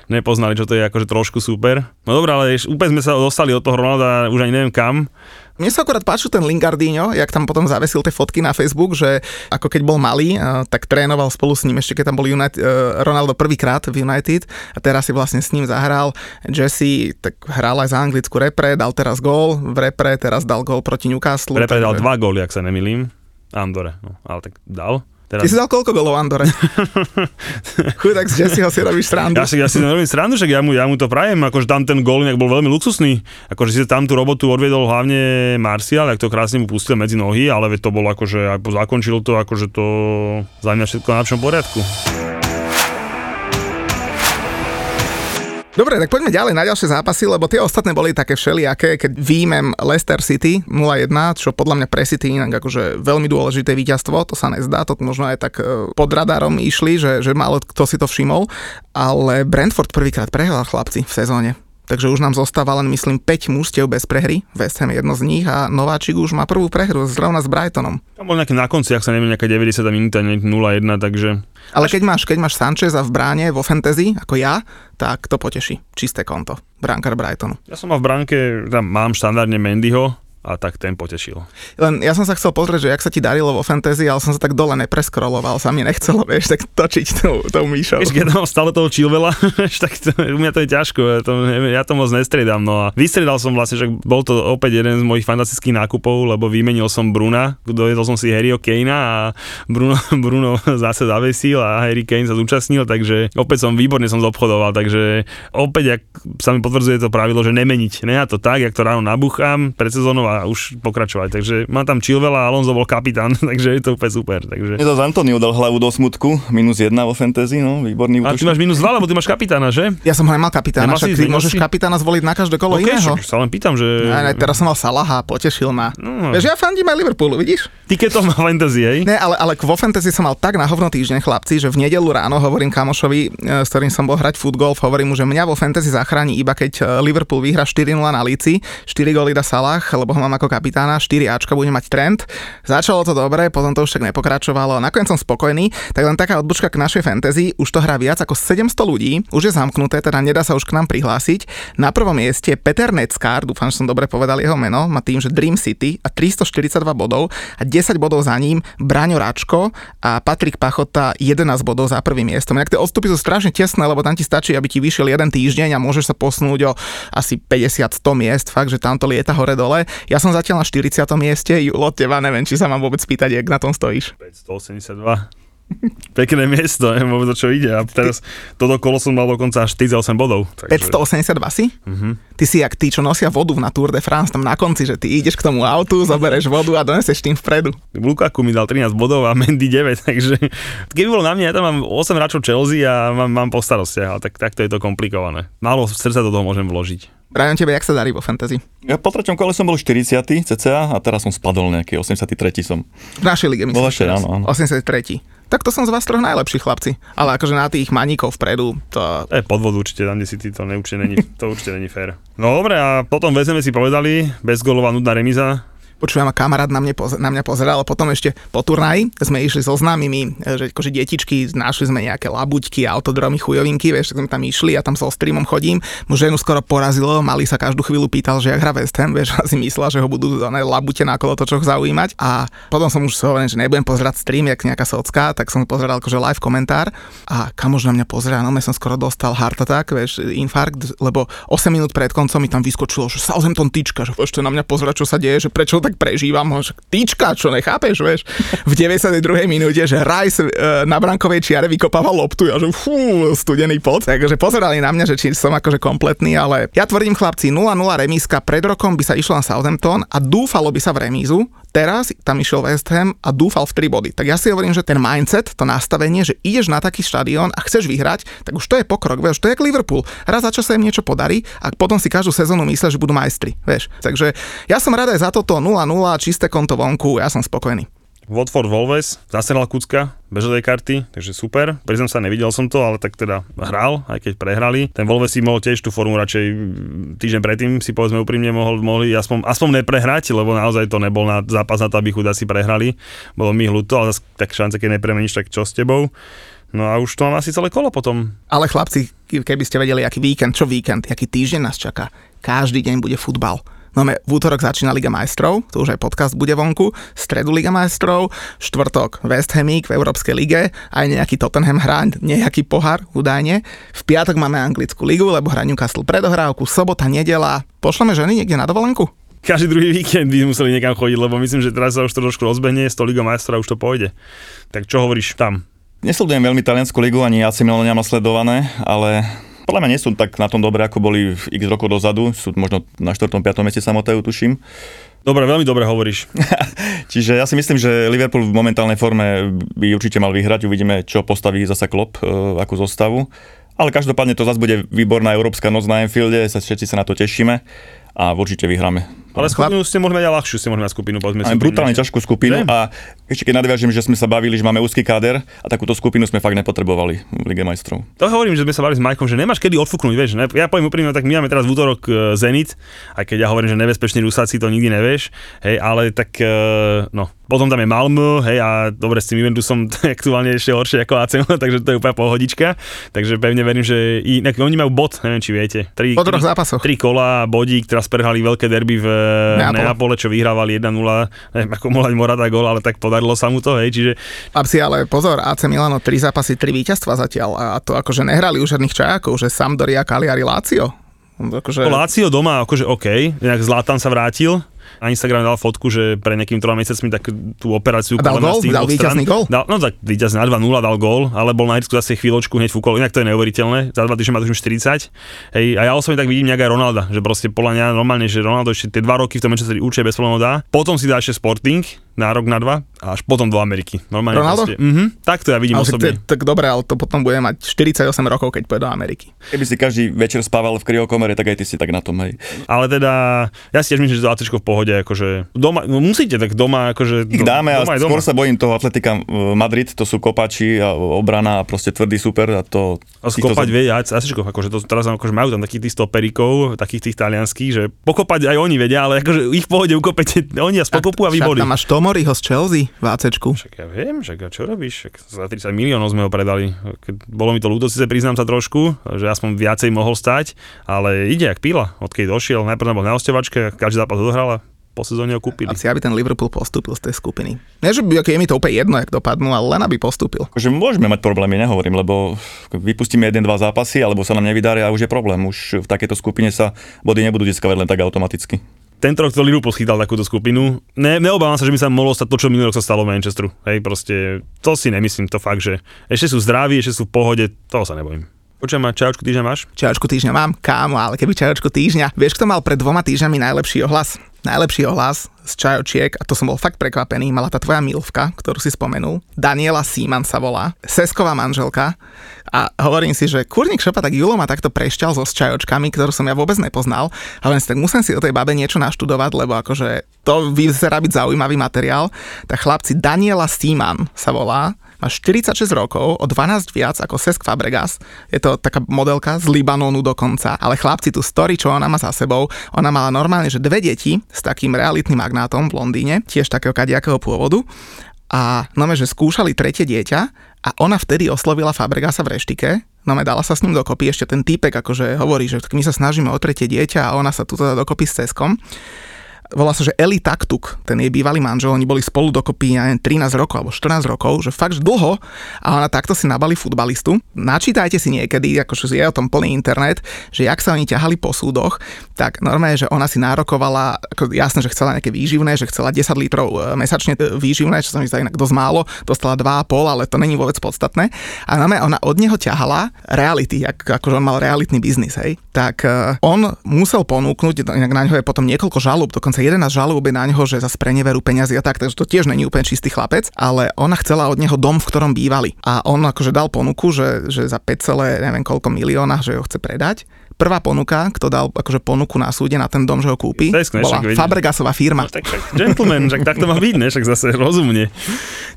nepoznali, čo to je akože trošku super. No dobré, ale úplne sme sa dostali od toho Ronalda, už ani neviem kam. Mne sa akorát páčil ten Lingardino, jak tam potom zavesil tie fotky na Facebook, že ako keď bol malý, tak trénoval spolu s ním, ešte keď tam bol United, eh, Ronaldo prvýkrát v United a teraz si vlastne s ním zahral. Jesse tak hral aj za anglickú repre, dal teraz gól v repre, teraz dal gól proti Newcastle. Prepredal takže- dva góly, ak sa nemilím. Andore, no, ale tak dal. Ty si dal koľko golov Andore? Chudák z Jesseho si robíš srandu. Ja si, ja si nerobím srandu, však ja mu, ja mu to prajem, akože tam ten inak bol veľmi luxusný, akože si tam tú robotu odviedol hlavne Martial, jak to krásne mu pustil medzi nohy, ale to bolo akože, zakončil to, akože to za mňa všetko na lepšom poriadku. Dobre, tak poďme ďalej na ďalšie zápasy, lebo tie ostatné boli také všelijaké, keď výjmem Leicester City 0-1, čo podľa mňa pre City inak akože veľmi dôležité víťazstvo, to sa nezdá, to možno aj tak e, pod radarom išli, že, že málo kto si to všimol, ale Brentford prvýkrát prehral chlapci v sezóne. Takže už nám zostáva len, myslím, 5 mústiev bez prehry. West Ham je jedno z nich a Nováčik už má prvú prehru zrovna s Brightonom. Tam bol nejaké na konci, ak sa neviem, nejaká 90 minúta, 0-1, takže Ale keď máš, keď máš Sancheza v bráne vo fantasy, ako ja, tak to poteší. Čisté konto. Bránkar Brightonu. Ja som mal v bránke, tam mám štandardne Mendyho, a tak ten potešil. Len ja som sa chcel pozrieť, že jak sa ti darilo vo fantasy, ale som sa tak dole nepreskroloval, sa mi nechcelo, vieš, tak točiť tou, tou myšou. Vieš, keď mám stále toho Chilvela, tak to, u mňa to je ťažko, ja to, ja to moc nestriedam. No a vystredal som vlastne, že bol to opäť jeden z mojich fantastických nákupov, lebo vymenil som Bruna, dojedol som si Harryho Kanea a Bruno, Bruno zase zavesil a Harry Kane sa zúčastnil, takže opäť som výborne som zobchodoval, takže opäť, ak sa mi potvrdzuje to pravidlo, že nemeniť. Ne ja to tak, jak to ráno nabuchám pred sezónou a už pokračovať. Takže mám tam Chilvela a Alonso bol kapitán, takže je to úplne super. Takže... Je to z Antonio dal hlavu do smutku, minus jedna vo fantasy, no, výborný A ty máš minus 2, lebo ty máš kapitána, že? Ja som ho nemal kapitána, Nemal však si- ty môžeš si? kapitána zvoliť na každé kolo OK, iného. však sa len pýtam, že... Ne, ne, teraz som mal Salaha, potešil ma. No. Vieš, ja fandím aj Liverpoolu, vidíš? Ty keď to má fantasy, hej? Ne, ale, ale vo fantasy som mal tak na hovno týždeň, chlapci, že v nedelu ráno hovorím kamošovi, e, s ktorým som bol hrať futgolf, hovorím mu, že mňa vo fantasy zachráni iba keď e, Liverpool vyhra 4-0 na Líci, 4 góly dá Salah, lebo ho mám ako kapitána, 4 Ačka bude mať trend. Začalo to dobre, potom to už však nepokračovalo, nakoniec som spokojný, tak len taká odbočka k našej fantasy, už to hrá viac ako 700 ľudí, už je zamknuté, teda nedá sa už k nám prihlásiť. Na prvom mieste Peter Neckar, dúfam, že som dobre povedal jeho meno, má tým, že Dream City a 342 bodov a 10 bodov za ním Braňo Račko a Patrik Pachota 11 bodov za prvým miestom. Inak tie odstupy sú strašne tesné, lebo tam ti stačí, aby ti vyšiel jeden týždeň a môžeš sa posunúť o asi 50-100 miest, fakt, že tam to lieta hore dole. Som zatiaľ na 40. mieste, Julo, teba neviem, či sa mám vôbec spýtať, jak na tom stojíš. 582. Pekné miesto, neviem vôbec o čo ide. A teraz toto kolo som mal dokonca až 48 bodov. Takže... 582 si? Mhm. Ty si jak tí, čo nosia vodu na Tour de France, tam na konci, že ty ideš k tomu autu, zobereš vodu a doneseš tým vpredu. Lukaku mi dal 13 bodov a Mendy 9, takže keby bolo na mňa, ja tam mám 8 hráčov Chelsea a mám, mám po starostiach, ale tak, takto je to komplikované. Málo srdca do toho môžem vložiť. Brian, tebe, jak sa darí vo fantasy? Ja po treťom kole som bol 40. cca a teraz som spadol nejaký 83. som. V našej lige myslím. Vo vašej, áno, áno. 83. Tak to som z vás troch najlepší chlapci. Ale akože na tých maníkov vpredu, to... To je podvod určite, tam kde si ty to neurčite není, to určite není fér. No dobre, a potom vezeme si povedali, bezgolová nudná remíza, Počujem, a kamarát na, mne na mňa pozeral, ale potom ešte po turnaji sme išli so známymi, že akože detičky, našli sme nejaké labuťky, autodromy, chujovinky, vieš, tak sme tam išli a tam so streamom chodím. Mu ženu skoro porazilo, mali sa každú chvíľu pýtal, že jak hra West Ham, vieš, asi myslela, že ho budú ne, labute na kolo točoch zaujímať. A potom som už si hovoril, že nebudem pozerať stream, jak nejaká socka, tak som pozeral akože live komentár a kamož na mňa pozerá, no som skoro dostal heart attack, vieš, infarkt, lebo 8 minút pred koncom mi tam vyskočilo, že Southampton tyčka, že ešte na mňa pozerá, čo sa deje, že prečo tak prežívam ho, že tyčka, čo nechápeš, vieš. V 92. minúte, že Rice e, na brankovej čiare vykopáva loptu a že fú, studený pot. Takže pozerali na mňa, že či som akože kompletný, ale ja tvrdím chlapci, 0-0 remíska, pred rokom by sa išlo na Southampton a dúfalo by sa v remízu, teraz tam išiel West Ham a dúfal v 3 body. Tak ja si hovorím, že ten mindset, to nastavenie, že ideš na taký štadión a chceš vyhrať, tak už to je pokrok, vieš, to je jak Liverpool. Raz za čas sa im niečo podarí a potom si každú sezónu myslia, že budú majstri, vieš. Takže ja som rada aj za toto 0-0, čisté konto vonku, ja som spokojný. Watford Wolves, zasenal Kucka, bežovej karty, takže super. Priznám sa, nevidel som to, ale tak teda hral, aj keď prehrali. Ten Wolves si mohol tiež tú formu radšej týždeň predtým si povedzme úprimne mohol, mohli aspoň, aspoň neprehrať, lebo naozaj to nebol na zápas na to, aby chudáci prehrali. Bolo mi ľúto, ale tak šance, keď nepremeníš, tak čo s tebou? No a už to mám asi celé kolo potom. Ale chlapci, keby ste vedeli, aký víkend, čo víkend, aký týždeň nás čaká. Každý deň bude futbal. No v útorok začína Liga majstrov, to už aj podcast bude vonku, stredu Liga majstrov, štvrtok West Hamík v Európskej lige, aj nejaký Tottenham hrá, nejaký pohár údajne. V piatok máme anglickú ligu, lebo hrá Newcastle predohrávku, sobota, nedela. Pošleme ženy niekde na dovolenku? Každý druhý víkend by museli niekam chodiť, lebo myslím, že teraz sa už to trošku rozbehne, z toho Liga majstra už to pôjde. Tak čo hovoríš tam? Nesledujem veľmi taliansku ligu, ani AC Milan nemám sledované, ale podľa mňa nie sú tak na tom dobre, ako boli v x rokov dozadu. Sú možno na 4. 5. mieste sa motajú, tuším. Dobre, veľmi dobre hovoríš. Čiže ja si myslím, že Liverpool v momentálnej forme by určite mal vyhrať. Uvidíme, čo postaví zasa Klopp, e, akú zostavu. Ale každopádne to zase bude výborná európska noc na Anfielde, sa všetci sa na to tešíme a určite vyhráme. Ale skupinu ste mohli mať aj ľahšiu, ste mohli mať skupinu, povedzme brutálne ťažkú skupinu Viem. a Ešte keď nadviažem, že sme sa bavili, že máme úzky káder a takúto skupinu sme fakt nepotrebovali v Lige majstrov. To hovorím, že sme sa bavili s Majkom, že nemáš kedy odfúknuť, vieš. Ne? Ja poviem úprimne, tak my máme teraz v útorok e, Zenit, aj keď ja hovorím, že nebezpečný Rusáci to nikdy nevieš, hej, ale tak, e, no, potom tam je Malmö, hej, a dobre, s tým Juventusom aktuálne ešte horšie ako AC, takže to je úplne pohodička. Takže pevne verím, že inak oni majú bod, neviem, či viete. Tri, Po troch zápasoch. tri kola, bodík, teraz prehali veľké derby v Neapole. Neapole, čo vyhrávali 1-0, neviem, ako mohla Morata gól, ale tak podarilo sa mu to, hej, čiže Chlapci, ale pozor, AC Milano, tri zápasy, tri víťazstva zatiaľ a to akože nehrali už žiadnych čajakov, že Sampdoria, Cagliari, Lazio. Akože... To Lácio doma, akože OK, inak Zlatan sa vrátil, na Instagram dal fotku, že pre nejakým troma mesiacmi tak tú operáciu A dal gól? Dal víťazný gól? Dal, no tak víťazný na 2-0 dal gól, ale bol na Irsku zase chvíľočku, hneď fúkol, inak to je neuveriteľné, za dva týždne má tuším 40. Hej, a ja osobne tak vidím nejak aj Ronalda, že proste podľa mňa normálne, že Ronaldo ešte tie dva roky v tom Manchesteri určite bez problémov dá, potom si dá ešte Sporting na rok, na dva a až potom do Ameriky. Normálne Ronaldo? proste, mhm, tak to ja vidím Ale osobne. tak dobre, ale to potom bude mať 48 rokov, keď pôjde do Ameriky. Keby si každý večer spával v kryokomere, tak aj ty si tak na tom, hej. Ale teda, ja si tiež myslím, že to ACčko v pohode, akože doma, no musíte tak doma, akože Ich dáme a doma skôr doma. sa bojím toho Atletika e, Madrid, to sú kopači a obrana a proste tvrdý super a to... A skopať vie aj Asičkov, akože to teraz akože majú tam takých tých stoperikov, takých tých talianských, že pokopať aj oni vedia, ale akože ich v pohode ukopete, oni a spokopú a vy boli. tam máš Tomoriho z Chelsea v ACčku. Však ja viem, však a čo robíš? Však za 30 miliónov sme ho predali. Bolo mi to ľúto, síce priznám sa trošku, že aspoň viacej mohol stať, ale ide jak pila. Odkedy došiel, najprv bol na ostevačke, každý zápas odohral a po sezóne ho kúpili. Asi aby ten Liverpool postúpil z tej skupiny. Nie, že by, okay, je mi to úplne jedno, jak dopadnú, ale len aby postúpil. Akože môžeme mať problémy, nehovorím, lebo vypustíme jeden, dva zápasy, alebo sa nám nevydarí a už je problém. Už v takejto skupine sa body nebudú získavať len tak automaticky. Tento rok to Liverpool schytal takúto skupinu. Ne, neobávam sa, že by sa mohlo stať to, čo minulý rok sa stalo v Manchesteru. Hej, proste, to si nemyslím, to fakt, že ešte sú zdraví, ešte sú v pohode, toho sa nebojím. Počujem ma, čajočku týždeň máš? Čajočku týždňa mám, kámo, ale keby čajočku týždňa. Vieš, kto mal pred dvoma týždňami najlepší ohlas? Najlepší ohlas z čajočiek, a to som bol fakt prekvapený, mala tá tvoja milvka, ktorú si spomenul. Daniela Seaman sa volá, Sesková manželka. A hovorím si, že kurník šopa, tak Julo ma takto prešťal so s čajočkami, ktorú som ja vôbec nepoznal. A hovorím si, tak musím si o tej babe niečo naštudovať, lebo akože to vyzerá byť zaujímavý materiál. Tak chlapci, Daniela Seaman sa volá, má 46 rokov, o 12 viac ako Sesk Fabregas. Je to taká modelka z Libanonu dokonca. Ale chlapci, tú story, čo ona má za sebou, ona mala normálne, že dve deti s takým realitným magnátom v Londýne, tiež takého kadiakého pôvodu. A no že skúšali tretie dieťa a ona vtedy oslovila Fabregasa v reštike, no dala sa s ním dokopy, ešte ten týpek akože hovorí, že my sa snažíme o tretie dieťa a ona sa tu dá dokopy s Ceskom volá sa, že Eli Taktuk, ten jej bývalý manžel, oni boli spolu dokopy, ja neviem, 13 rokov alebo 14 rokov, že fakt dlho a ona takto si nabali futbalistu. Načítajte si niekedy, akože je o tom plný internet, že jak sa oni ťahali po súdoch, tak normálne, že ona si nárokovala, ako jasné, že chcela nejaké výživné, že chcela 10 litrov e, mesačne e, výživné, čo sa mi zdá inak dosť málo, dostala 2,5, ale to není vôbec podstatné. A normálne ona od neho ťahala reality, jak, akože on mal realitný biznis, hej. Tak e, on musel ponúknuť, inak na ňo je potom niekoľko žalúb, dokonca 11 žalúb na ňo, že za spreneveru peňazí a tak, takže to tiež není úplne čistý chlapec, ale ona chcela od neho dom, v ktorom bývali. A on akože dal ponuku, že, že za 5, neviem koľko milióna, že ho chce predať. Prvá ponuka, kto dal akože ponuku na súde na ten dom, že ho kúpi, Tesk, ne, bola však. Fabregasová firma. Tak, však, gentleman, však tak to má byť, ne? Však zase rozumne.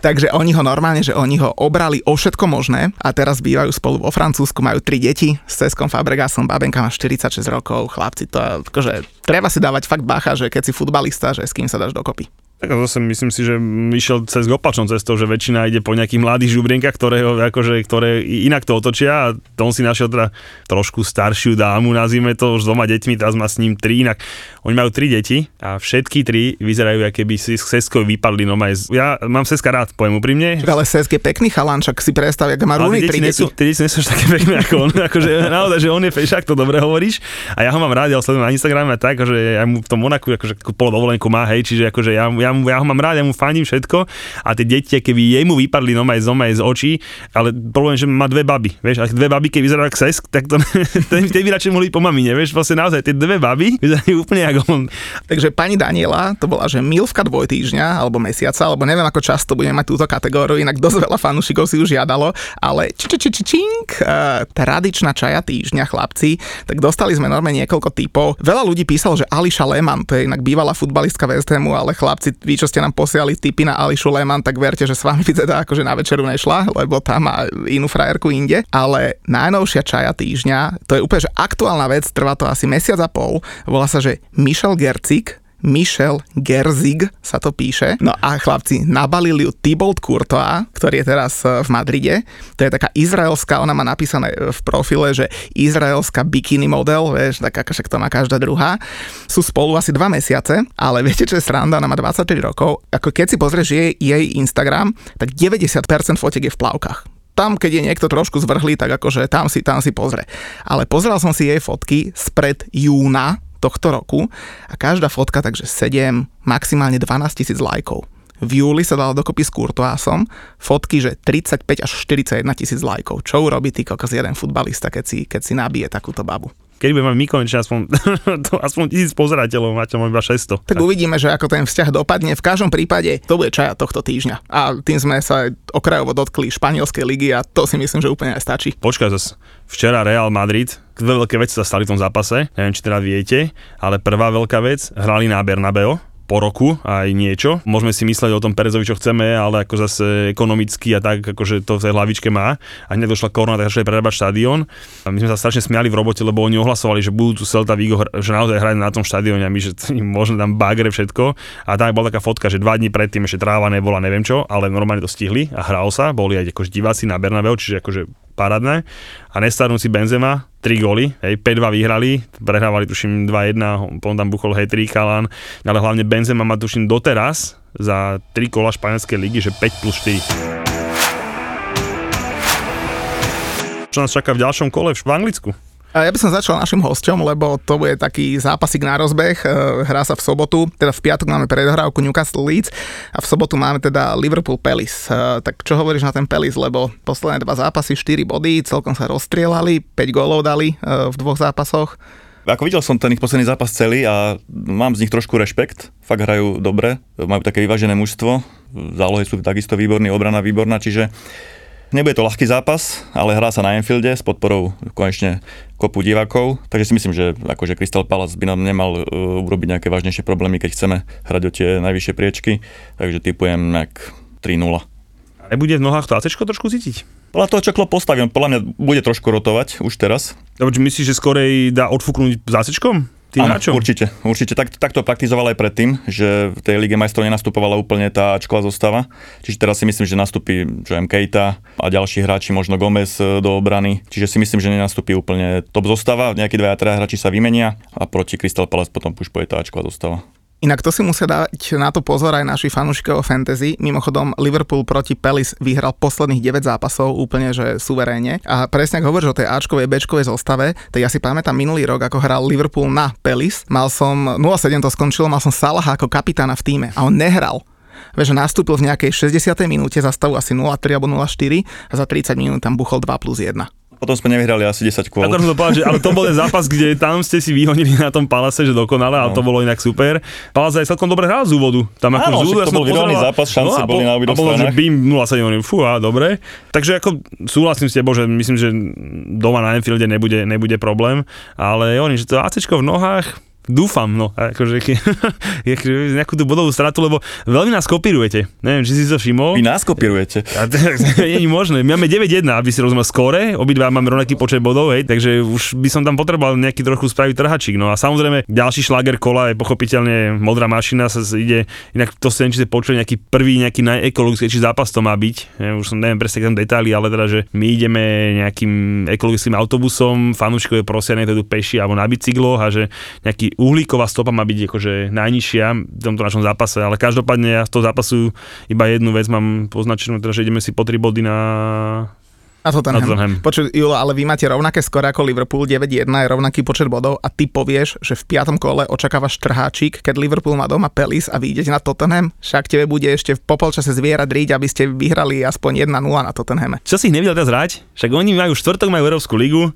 Takže oni ho normálne, že oni ho obrali o všetko možné a teraz bývajú spolu vo Francúzsku, majú tri deti s Ceskom Fabregasom, babenka má 46 rokov, chlapci, to akože treba si dávať fakt bacha, že keď si futbalista, že s kým sa dáš dokopy. Tak zase myslím si, že išiel cez opačnou cestou, že väčšina ide po nejakých mladých žubrienkach, ktoré, akože, ktoré inak to otočia a on si našiel teda trošku staršiu dámu, nazvime to, už s dvoma deťmi, teraz má s ním tri, inak oni majú tri deti a všetky tri vyzerajú, aké by si s Seskou vypadli. No aj, z- ja mám Seska rád, poviem úprimne. Ale Sesk je pekný chalan, čak si predstav, jak má tie tri deti, tie deti nie sú také pekné ako on. Akože, naozaj, že on je fešák, to dobre hovoríš. A ja ho mám rád, ja ho sledujem na Instagrame a tak, že ja mu v tom Monaku akože pol dovolenku má, hej, čiže akože ja, mu- ja, mu- ja ho mám rád, ja mu fandím všetko a tie deti, keby jemu vypadli no aj z, no aj z očí, ale problém, že má dve baby, vieš, a dve baby, keď vyzerajú ako sesk, tak to, ten by radšej mohli po mamine, vieš, vlastne naozaj tie dve baby vyzerajú úplne ako on. Takže pani Daniela, to bola, že milvka dvojtýždňa alebo mesiaca, alebo neviem ako často budeme mať túto kategóriu, inak dosť veľa fanúšikov si už žiadalo, ale či, či, či, či, čink, uh, tradičná čaja týždňa, chlapci, tak dostali sme normálne niekoľko typov. Veľa ľudí písalo, že Ališa Lehmann, to je inak bývalá futbalistka West Hamu, ale chlapci, vy, čo ste nám posiali tipy na Ališu Lehmann, tak verte, že s vami by teda akože na večeru nešla, lebo tam má inú frajerku inde. Ale najnovšia čaja týždňa, to je úplne že aktuálna vec, trvá to asi mesiac a pol, volá sa, že Michel Gercik, Michel Gerzig sa to píše. No a chlapci, nabalili ju Thibaut Courtois, ktorý je teraz e, v Madride. To je taká izraelská, ona má napísané v profile, že izraelská bikini model, vieš, tak ako však to má každá druhá. Sú spolu asi dva mesiace, ale viete, čo je sranda, ona má 23 rokov. Ako keď si pozrieš jej, jej Instagram, tak 90% fotiek je v plavkách tam, keď je niekto trošku zvrhlý, tak akože tam si, tam si pozrie. Ale pozeral som si jej fotky spred júna tohto roku a každá fotka takže 7, maximálne 12 tisíc lajkov. V júli sa dala dokopy s Courtoisom fotky, že 35 až 41 tisíc lajkov. Čo urobí ty kokos jeden futbalista, keď si, keď si nabije takúto babu? keď budeme mať my konečne aspoň, to aspoň tisíc pozerateľov, máte iba 600. Tak uvidíme, že ako ten vzťah dopadne. V každom prípade to bude čaja tohto týždňa. A tým sme sa okrajovo dotkli španielskej ligy a to si myslím, že úplne aj stačí. Počkaj zase. Včera Real Madrid, dve veľké veci sa stali v tom zápase, neviem, či teda viete, ale prvá veľká vec, hrali na Bernabeo, po roku aj niečo. Môžeme si mysleť o tom Perezovi, čo chceme, ale ako zase ekonomicky a tak, akože to v tej hlavičke má. A hneď došla korona, tak začali prerábať štadión. A my sme sa strašne smiali v robote, lebo oni ohlasovali, že budú tu Celta Vigo, že naozaj hrať na tom štadióne a my, že možno tam bagre všetko. A tam bola taká fotka, že dva dní predtým ešte tráva nebola, neviem čo, ale normálne to stihli a hral sa. Boli aj akože diváci na Bernabeu, čiže akože parádne. A nestarnúci Benzema, 3 góly, hej, 5-2 vyhrali, prehrávali tuším 2-1, potom tam buchol hej 3 Kalan, ale hlavne Benzema má tuším doteraz za 3 kola španielskej ligy, že 5 plus 4. Čo nás čaká v ďalšom kole v Anglicku? Ja by som začal našim hosťom, lebo to bude taký zápasik na rozbeh. E, hrá sa v sobotu, teda v piatok máme predhrávku Newcastle Leeds a v sobotu máme teda Liverpool Palace. E, tak čo hovoríš na ten Palace, lebo posledné dva zápasy 4 body, celkom sa rozstrielali, 5 gólov dali e, v dvoch zápasoch. Ako videl som ten ich posledný zápas celý a mám z nich trošku rešpekt. Fakt hrajú dobre, majú také vyvážené mužstvo, zálohy sú takisto výborný, obrana výborná, čiže Nebude to ľahký zápas, ale hrá sa na Enfielde s podporou konečne kopu divákov, takže si myslím, že akože Crystal Palace by nám nemal uh, urobiť nejaké vážnejšie problémy, keď chceme hrať o tie najvyššie priečky, takže typujem nejak 3-0. Nebude v nohách to AC trošku cítiť? Podľa toho, čo Klopp postaví, on podľa mňa bude trošku rotovať už teraz. Dobre, myslíš, že skorej dá odfúknuť zácečkom? Tým Áno, určite, určite. Tak, tak to praktizoval aj predtým, že v tej Lige majstrov nenastupovala úplne tá čková zostava. Čiže teraz si myslím, že nastupí Joem Keita a ďalší hráči, možno Gomez e, do obrany. Čiže si myslím, že nenastupí úplne top zostava. Nejakí dvaja, traja hráči sa vymenia a proti Crystal Palace potom už pôjde tá čková zostava. Inak to si musia dať na to pozor aj naši fanúšikovia fantasy. Mimochodom, Liverpool proti Palace vyhral posledných 9 zápasov úplne, že suverénne. A presne ako hovoríš o tej Ačkovej, Bčkovej zostave, tak ja si pamätám minulý rok, ako hral Liverpool na Palace. Mal som 0-7 to skončilo, mal som Salaha ako kapitána v týme a on nehral. Vieš, nastúpil v nejakej 60. minúte za stavu asi 0-3 alebo 0-4 a za 30 minút tam buchol 2 plus 1. Potom sme nevyhrali asi 10 kôl. to povedať, že, ale to bol ten zápas, kde tam ste si vyhonili na tom Palase, že dokonale, ale no. to bolo inak super. Palase aj celkom dobre hral z úvodu. Tam ako Áno, z úvodu, to bol vyrovnaný zápas, šance no, boli na obidvoch stranách. že BIM 0-7, fú, a dobre. Takže ako súhlasím s tebou, že myslím, že doma na Enfielde nebude, nebude problém, ale oni, že to ACčko v nohách, Dúfam, no, akože nejakú tú bodovú stratu, lebo veľmi nás kopírujete. Neviem, či si to všimol. Vy nás kopírujete. A nie je možné. My máme 9-1, aby si rozumel skore, obidva máme rovnaký počet bodov, hej, takže už by som tam potreboval nejaký trochu spraviť trhačík. No a samozrejme, ďalší šláger kola je pochopiteľne modrá mašina, sa ide, inak to ste či ste počuli, nejaký prvý, nejaký najekologickejší zápas to má byť. Ja, už som neviem presne tam detaily, ale teda, že my ideme nejakým ekologickým autobusom, fanúšikové prosia, nech to peši alebo na bicykloch a že nejaký uhlíková stopa má byť akože najnižšia v tomto našom zápase, ale každopádne ja z toho zápasu iba jednu vec mám poznačenú, teda, že ideme si po tri body na na Tottenham. Na Tottenham. Julo, ale vy máte rovnaké skore ako Liverpool, 9-1 je rovnaký počet bodov a ty povieš, že v piatom kole očakávaš trháčik, keď Liverpool má doma Pelis a vy idete na Tottenham? Však tebe bude ešte v popolčase zvierať riť, aby ste vyhrali aspoň 1-0 na Tottenhame. Čo si ich nevidel teraz hrať? Však oni majú štvrtok, majú Európsku ligu,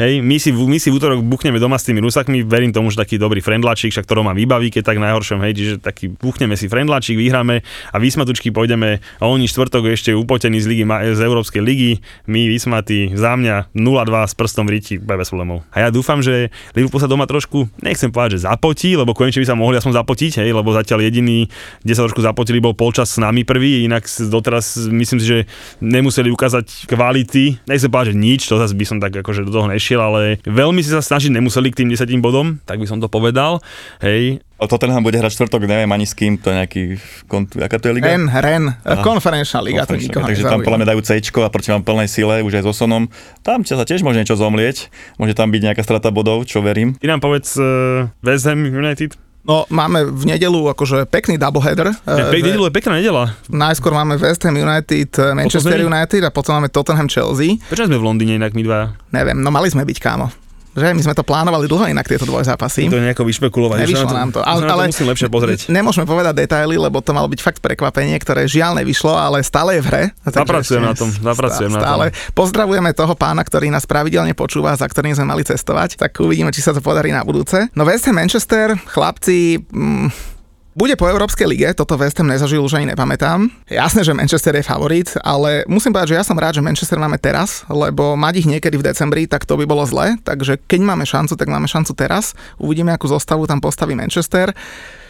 Hej, my si, my si v útorok buchneme doma s tými Rusakmi, verím tomu, že taký dobrý friendlačík, však ktorého mám vybaví, keď tak najhoršom, hej, čiže taký buchneme si friendlačík, vyhráme a vysmatučky pôjdeme a oni štvrtok ešte upotení z, ligy, z Európskej ligy, my vysmatí za mňa 0-2 s prstom v ríti, bez problémov. A ja dúfam, že Liverpool sa doma trošku, nechcem povedať, že zapotí, lebo konečne by sa mohli aspoň zapotiť, hej, lebo zatiaľ jediný, kde sa trošku zapotili, bol polčas s nami prvý, inak doteraz myslím si, že nemuseli ukázať kvality, nechcem povedať, že nič, to zase by som tak akože do toho nešiel, ale veľmi si sa snažiť nemuseli k tým 10 bodom, tak by som to povedal, hej, A Tottenham bude hrať štvrtok, neviem ani s kým, to je nejaký, kon, aká to je liga? Ren, Ren, Aha. konferenčná liga, to nikoho Takže tam podľa mňa dajú C a proti vám plnej sile, už aj so Sonom. Tam sa tiež môže niečo zomlieť, môže tam byť nejaká strata bodov, čo verím. ty nám povedz uh, West Ham United, No, máme v nedelu akože pekný doubleheader. eh, že nedelu je pekná nedela, Najskôr máme West Ham United, eh, Manchester United a potom máme Tottenham Chelsea. prečo sme v Londýne inak my dva? Neviem, no mali sme byť kámo. Že my sme to plánovali dlho inak tieto dve zápasy. To nejako vyšpekulovať, Nevyšlo nám to. Ale, na to ale musím lepšie pozrieť. Nemôžeme povedať detaily, lebo to malo byť fakt prekvapenie, ktoré žiaľ nevyšlo, ale stále je v hre. Zapracujem na tom, zapracujem na tom. stále. Pozdravujeme toho pána, ktorý nás pravidelne počúva, za ktorým sme mali cestovať. Tak uvidíme, či sa to podarí na budúce. No West Ham Manchester, chlapci, mm, bude po Európskej lige, toto West Ham nezažil, už ani nepamätám. Jasné, že Manchester je favorit, ale musím povedať, že ja som rád, že Manchester máme teraz, lebo mať ich niekedy v decembri, tak to by bolo zle. Takže keď máme šancu, tak máme šancu teraz. Uvidíme, akú zostavu tam postaví Manchester.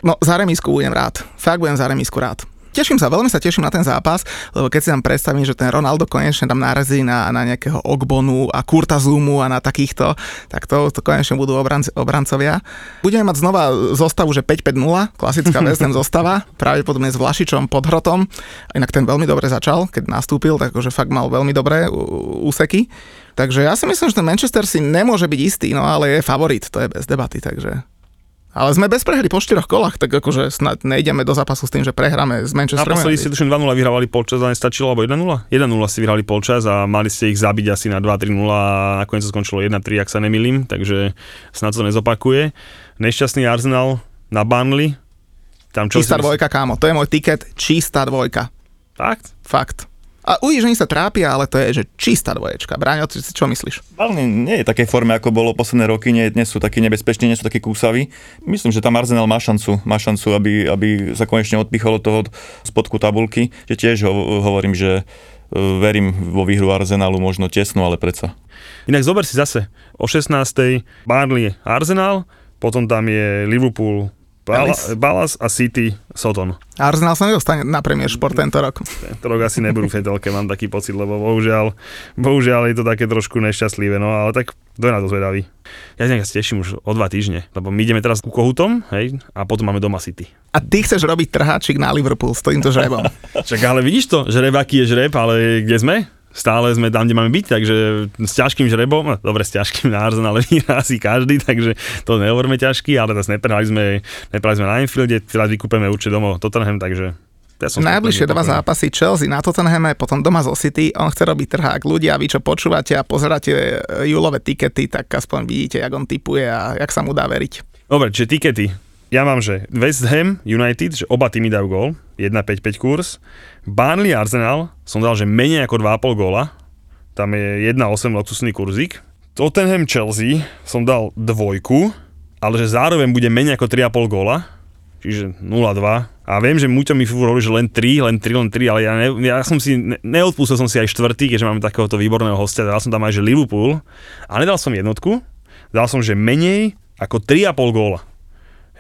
No, za remisku budem rád. Fakt budem za remisku rád. Teším sa, veľmi sa teším na ten zápas, lebo keď si tam predstavím, že ten Ronaldo konečne tam narazí na, na nejakého Ogbonu a Kurta Zumu a na takýchto, tak to, to konečne budú obranc, obrancovia. Budeme mať znova zostavu, že 5-5-0, klasická West Ham zostava, pravdepodobne s Vlašičom pod hrotom. Inak ten veľmi dobre začal, keď nastúpil, takže fakt mal veľmi dobré úseky. Takže ja si myslím, že ten Manchester si nemôže byť istý, no ale je favorit, to je bez debaty, takže... Ale sme bez prehry po štyroch kolách, tak akože snad nejdeme do zápasu s tým, že prehráme s Manchesterom. Naposledy ste tuším 2-0 vyhrávali polčas a nestačilo, alebo 1-0? 1-0 ste vyhrali polčas a mali ste ich zabiť asi na 2-3-0 a nakoniec to skončilo 1-3, ak sa nemilím, takže snad to nezopakuje. Nešťastný Arsenal na Burnley. Tam čo Čistá si- dvojka, kámo, to je môj tiket, čistá dvojka. Fakt? Fakt. A uvidíš, že oni sa trápia, ale to je, že čistá dvoječka. Bráňo, ty si čo myslíš? Burnley nie je v takej forme, ako bolo posledné roky, nie, nie sú takí nebezpeční, nie sú takí kúsaví. Myslím, že tam Arsenal má šancu, má šancu, aby, aby sa konečne odpichol od toho spodku tabulky, že tiež ho, hovorím, že e, verím vo výhru Arsenalu, možno tesnú, ale predsa. Inak zober si zase, o 16. Burnley Arsenal, potom tam je Liverpool Palace. A City Soton. Arsenal sa nedostane na Premier Sport tento rok. Tento rok asi nebudú v telke, mám taký pocit, lebo bohužiaľ, bohužiaľ je to také trošku nešťastlivé, no ale tak kto je na to zvedavý. Ja sa teším už o dva týždne, lebo my ideme teraz ku Kohutom, hej, a potom máme doma City. A ty chceš robiť trháčik na Liverpool s týmto žrebom. Čak, ale vidíš to, žreb aký je žreb, ale kde sme? Stále sme tam, kde máme byť, takže s ťažkým žrebom, no, dobre, s ťažkým na Arsenal, ale vyhrá asi každý, takže to nehovoríme ťažký, ale teraz neprehrali sme, neprehrali sme na Anfielde, teraz vykúpeme určite domov Tottenham, takže ja som Najbližšie dva zápasy Chelsea na Tottenhame, potom doma zo City. On chce robiť trhák. Ľudia, vy čo počúvate a pozeráte e, júlové tikety, tak aspoň vidíte, jak on typuje a jak sa mu dá veriť. Dobre, čiže tikety. Ja mám, že West Ham United, že oba týmy dajú gól, 1,55 kurz. Burnley Arsenal som dal, že menej ako 2,5 góla. Tam je 1,8 luxusný kurzík. Tottenham Chelsea som dal dvojku, ale že zároveň bude menej ako 3,5 góla, čiže 0,2. A viem, že Muťo mi hovorí, že len 3, len 3, len 3, ale ja, ne, ja som si, ne, neodpustil som si aj štvrtý, keďže máme takéhoto výborného hostia, dal som tam aj, že Liverpool, a nedal som jednotku, dal som, že menej ako 3,5 góla.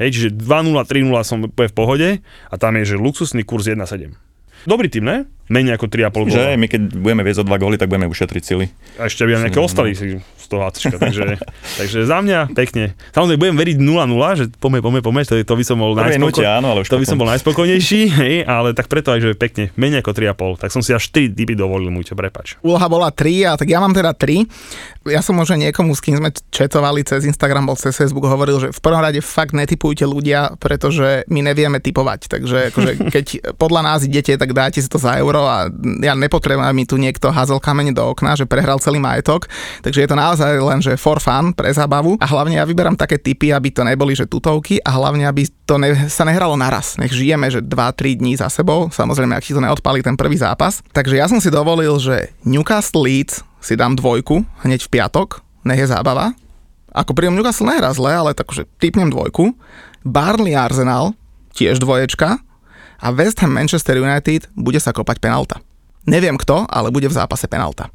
Hej, čiže 2-0, 3-0 som v pohode a tam je, že luxusný kurz 1,7. Dobrý tým, ne? Menej ako 3,5 Že góla. my keď budeme viesť o dva góly, tak budeme ušetriť sily. A ešte by nejaké ostali si z toho ACčka, takže, takže za mňa pekne. Samozrejme budem veriť 0-0, že pome, pome, pome, to, to by som bol áno, ale už to by som bol najspokojnejší, hej, ale tak preto aj, že pekne, menej ako 3,5, tak som si až 4 typy dovolil, Muťo, prepač. Úloha bola 3, a tak ja mám teda 3. Ja som možno niekomu, s kým sme četovali cez Instagram, bol cez Facebook, hovoril, že v prvom rade fakt netypujte ľudia, pretože my nevieme typovať. Takže akože, keď podľa nás idete, tak dáte si to za euro a ja nepotrebujem, aby mi tu niekto házel kamene do okna, že prehral celý majetok. Takže je to naozaj len, že for fun, pre zábavu. A hlavne ja vyberám také typy, aby to neboli, že tutovky a hlavne, aby to ne, sa nehralo naraz. Nech žijeme, že 2-3 dní za sebou. Samozrejme, ak ti to neodpali ten prvý zápas. Takže ja som si dovolil, že Newcastle Leeds si dám dvojku hneď v piatok, nech je zábava. Ako pri Newcastle nehrá zle, ale takže typnem dvojku. Barley Arsenal, tiež dvoječka. A West Ham Manchester United bude sa kopať penalta. Neviem kto, ale bude v zápase penalta.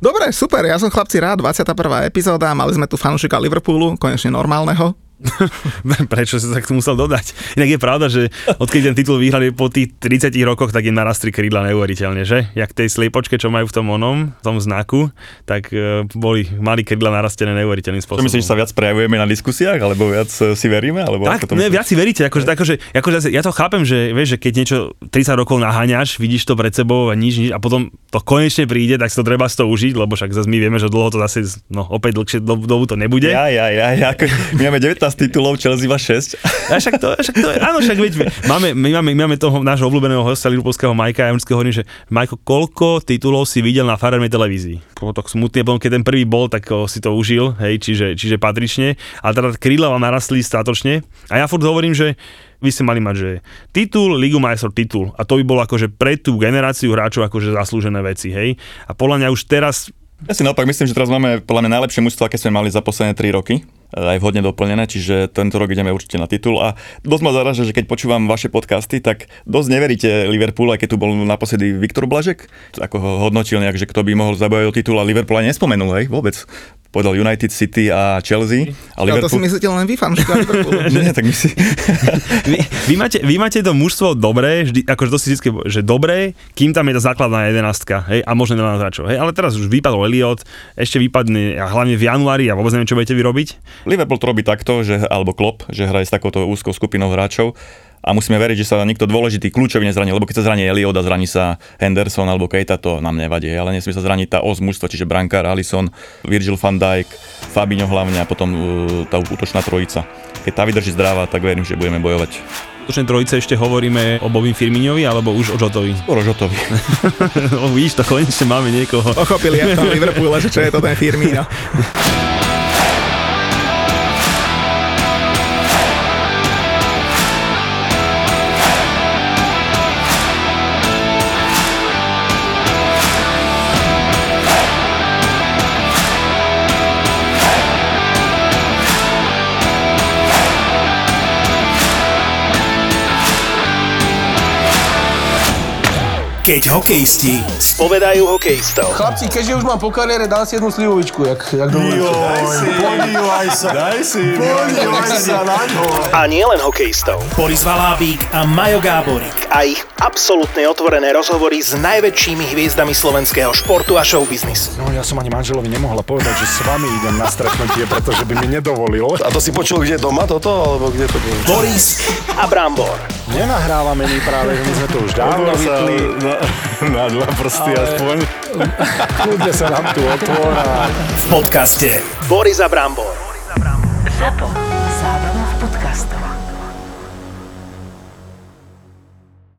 Dobre, super, ja som chlapci rád, 21. epizóda, mali sme tu fanúšika Liverpoolu, konečne normálneho, Prečo sa tak to musel dodať? Inak je pravda, že odkedy ten titul vyhrali po tých 30 rokoch, tak im narastli krídla neuveriteľne, že? Jak tej sliepočke, čo majú v tom onom, v tom znaku, tak uh, boli, mali krídla narastené neuveriteľným spôsobom. Čo myslíš, že sa viac prejavujeme na diskusiách, alebo viac e, si veríme? Alebo tak, ako to ne, viac si veríte, akože, akože, akože ja to chápem, že, vieš, že keď niečo 30 rokov naháňaš, vidíš to pred sebou a nič, nič a potom to konečne príde, tak si to treba z toho užiť, lebo však zase my vieme, že dlho to zase, no opäť dlhšie dobu to nebude. Ja, ja, ja, ja, ako, my máme 19 titulov, Chelsea má 6. A však to, však to áno, však veď, máme, my máme, my máme toho nášho obľúbeného hostia Liverpoolského Majka, ja vždycky hovorím, že Majko, koľko titulov si videl na farernej televízii? Bolo to smutné, potom keď ten prvý bol, tak o, si to užil, hej, čiže, čiže patrične, ale teda krídla vám narastli statočne a ja furt hovorím, že vy ste mali mať, že titul, Ligu majstrov titul. A to by bolo akože pre tú generáciu hráčov akože zaslúžené veci, hej. A podľa mňa už teraz Ja si naopak myslím, že teraz máme podľa mňa najlepšie mužstvo, aké sme mali za posledné 3 roky aj vhodne doplnené, čiže tento rok ideme určite na titul a dosť ma zaraža, že keď počúvam vaše podcasty, tak dosť neveríte Liverpoolu, aj keď tu bol naposledy Viktor Blažek, ako ho hodnotil nejak, že kto by mohol zabojať o titul a Liverpool aj nespomenul, hej, vôbec. Povedal United City a Chelsea. A Ale to si Liverpool... myslíte len vy. Nie, tak my si... vy, vy, máte, vy máte to mužstvo dobré, vždy, akože to si vždy, že dobré, kým tam je tá základná jedenástka, hej, a možno 11 hráčov, hej, ale teraz už vypadol Elliot, ešte vypadne, a hlavne v januári, a vôbec neviem, čo budete vyrobiť. Liverpool to robí takto, že, alebo Klopp, že hraje s takouto úzkou skupinou hráčov a musíme veriť, že sa nikto dôležitý kľúčový nezraní, lebo keď sa zraní Elliot a zraní sa Henderson alebo Keita, to nám nevadí, ale nesmie sa zraniť tá os mužstva, čiže Brankár, Alisson, Virgil van Dijk, Fabinho hlavne a potom uh, tá útočná trojica. Keď tá vydrží zdravá, tak verím, že budeme bojovať. Útočnej trojice ešte hovoríme o Bobin Firminovi alebo už o Jotovi? O Žotovi. no, vidíš, to konečne máme niekoho. Pochopili aj v tom Liverpoole, že čo je to ten Firmino. Keď hokejisti spovedajú hokejistov. Chlapci, keďže už mám po kariére, dám si jednu slivovičku, jak, jak dovolíte. Podívaj sa, daj si, podívaj sa na ňo. A nie len hokejistov. Boris Valábík a Majo Gáborík a ich absolútne otvorené rozhovory s najväčšími hviezdami slovenského športu a showbiznisu. No ja som ani manželovi nemohla povedať, že s vami idem na stretnutie, pretože by mi nedovolil. A to si počul kde doma toto, alebo kde to bolo? Boris a Brambor. Nenahrávame my práve, že my sme to už dávno vypli. Na, na dva prsty minúty aspoň. Kľudne sa nám tu otvára. V podcaste Borisa Brambor. Zapo. Zábrná v podcastovách.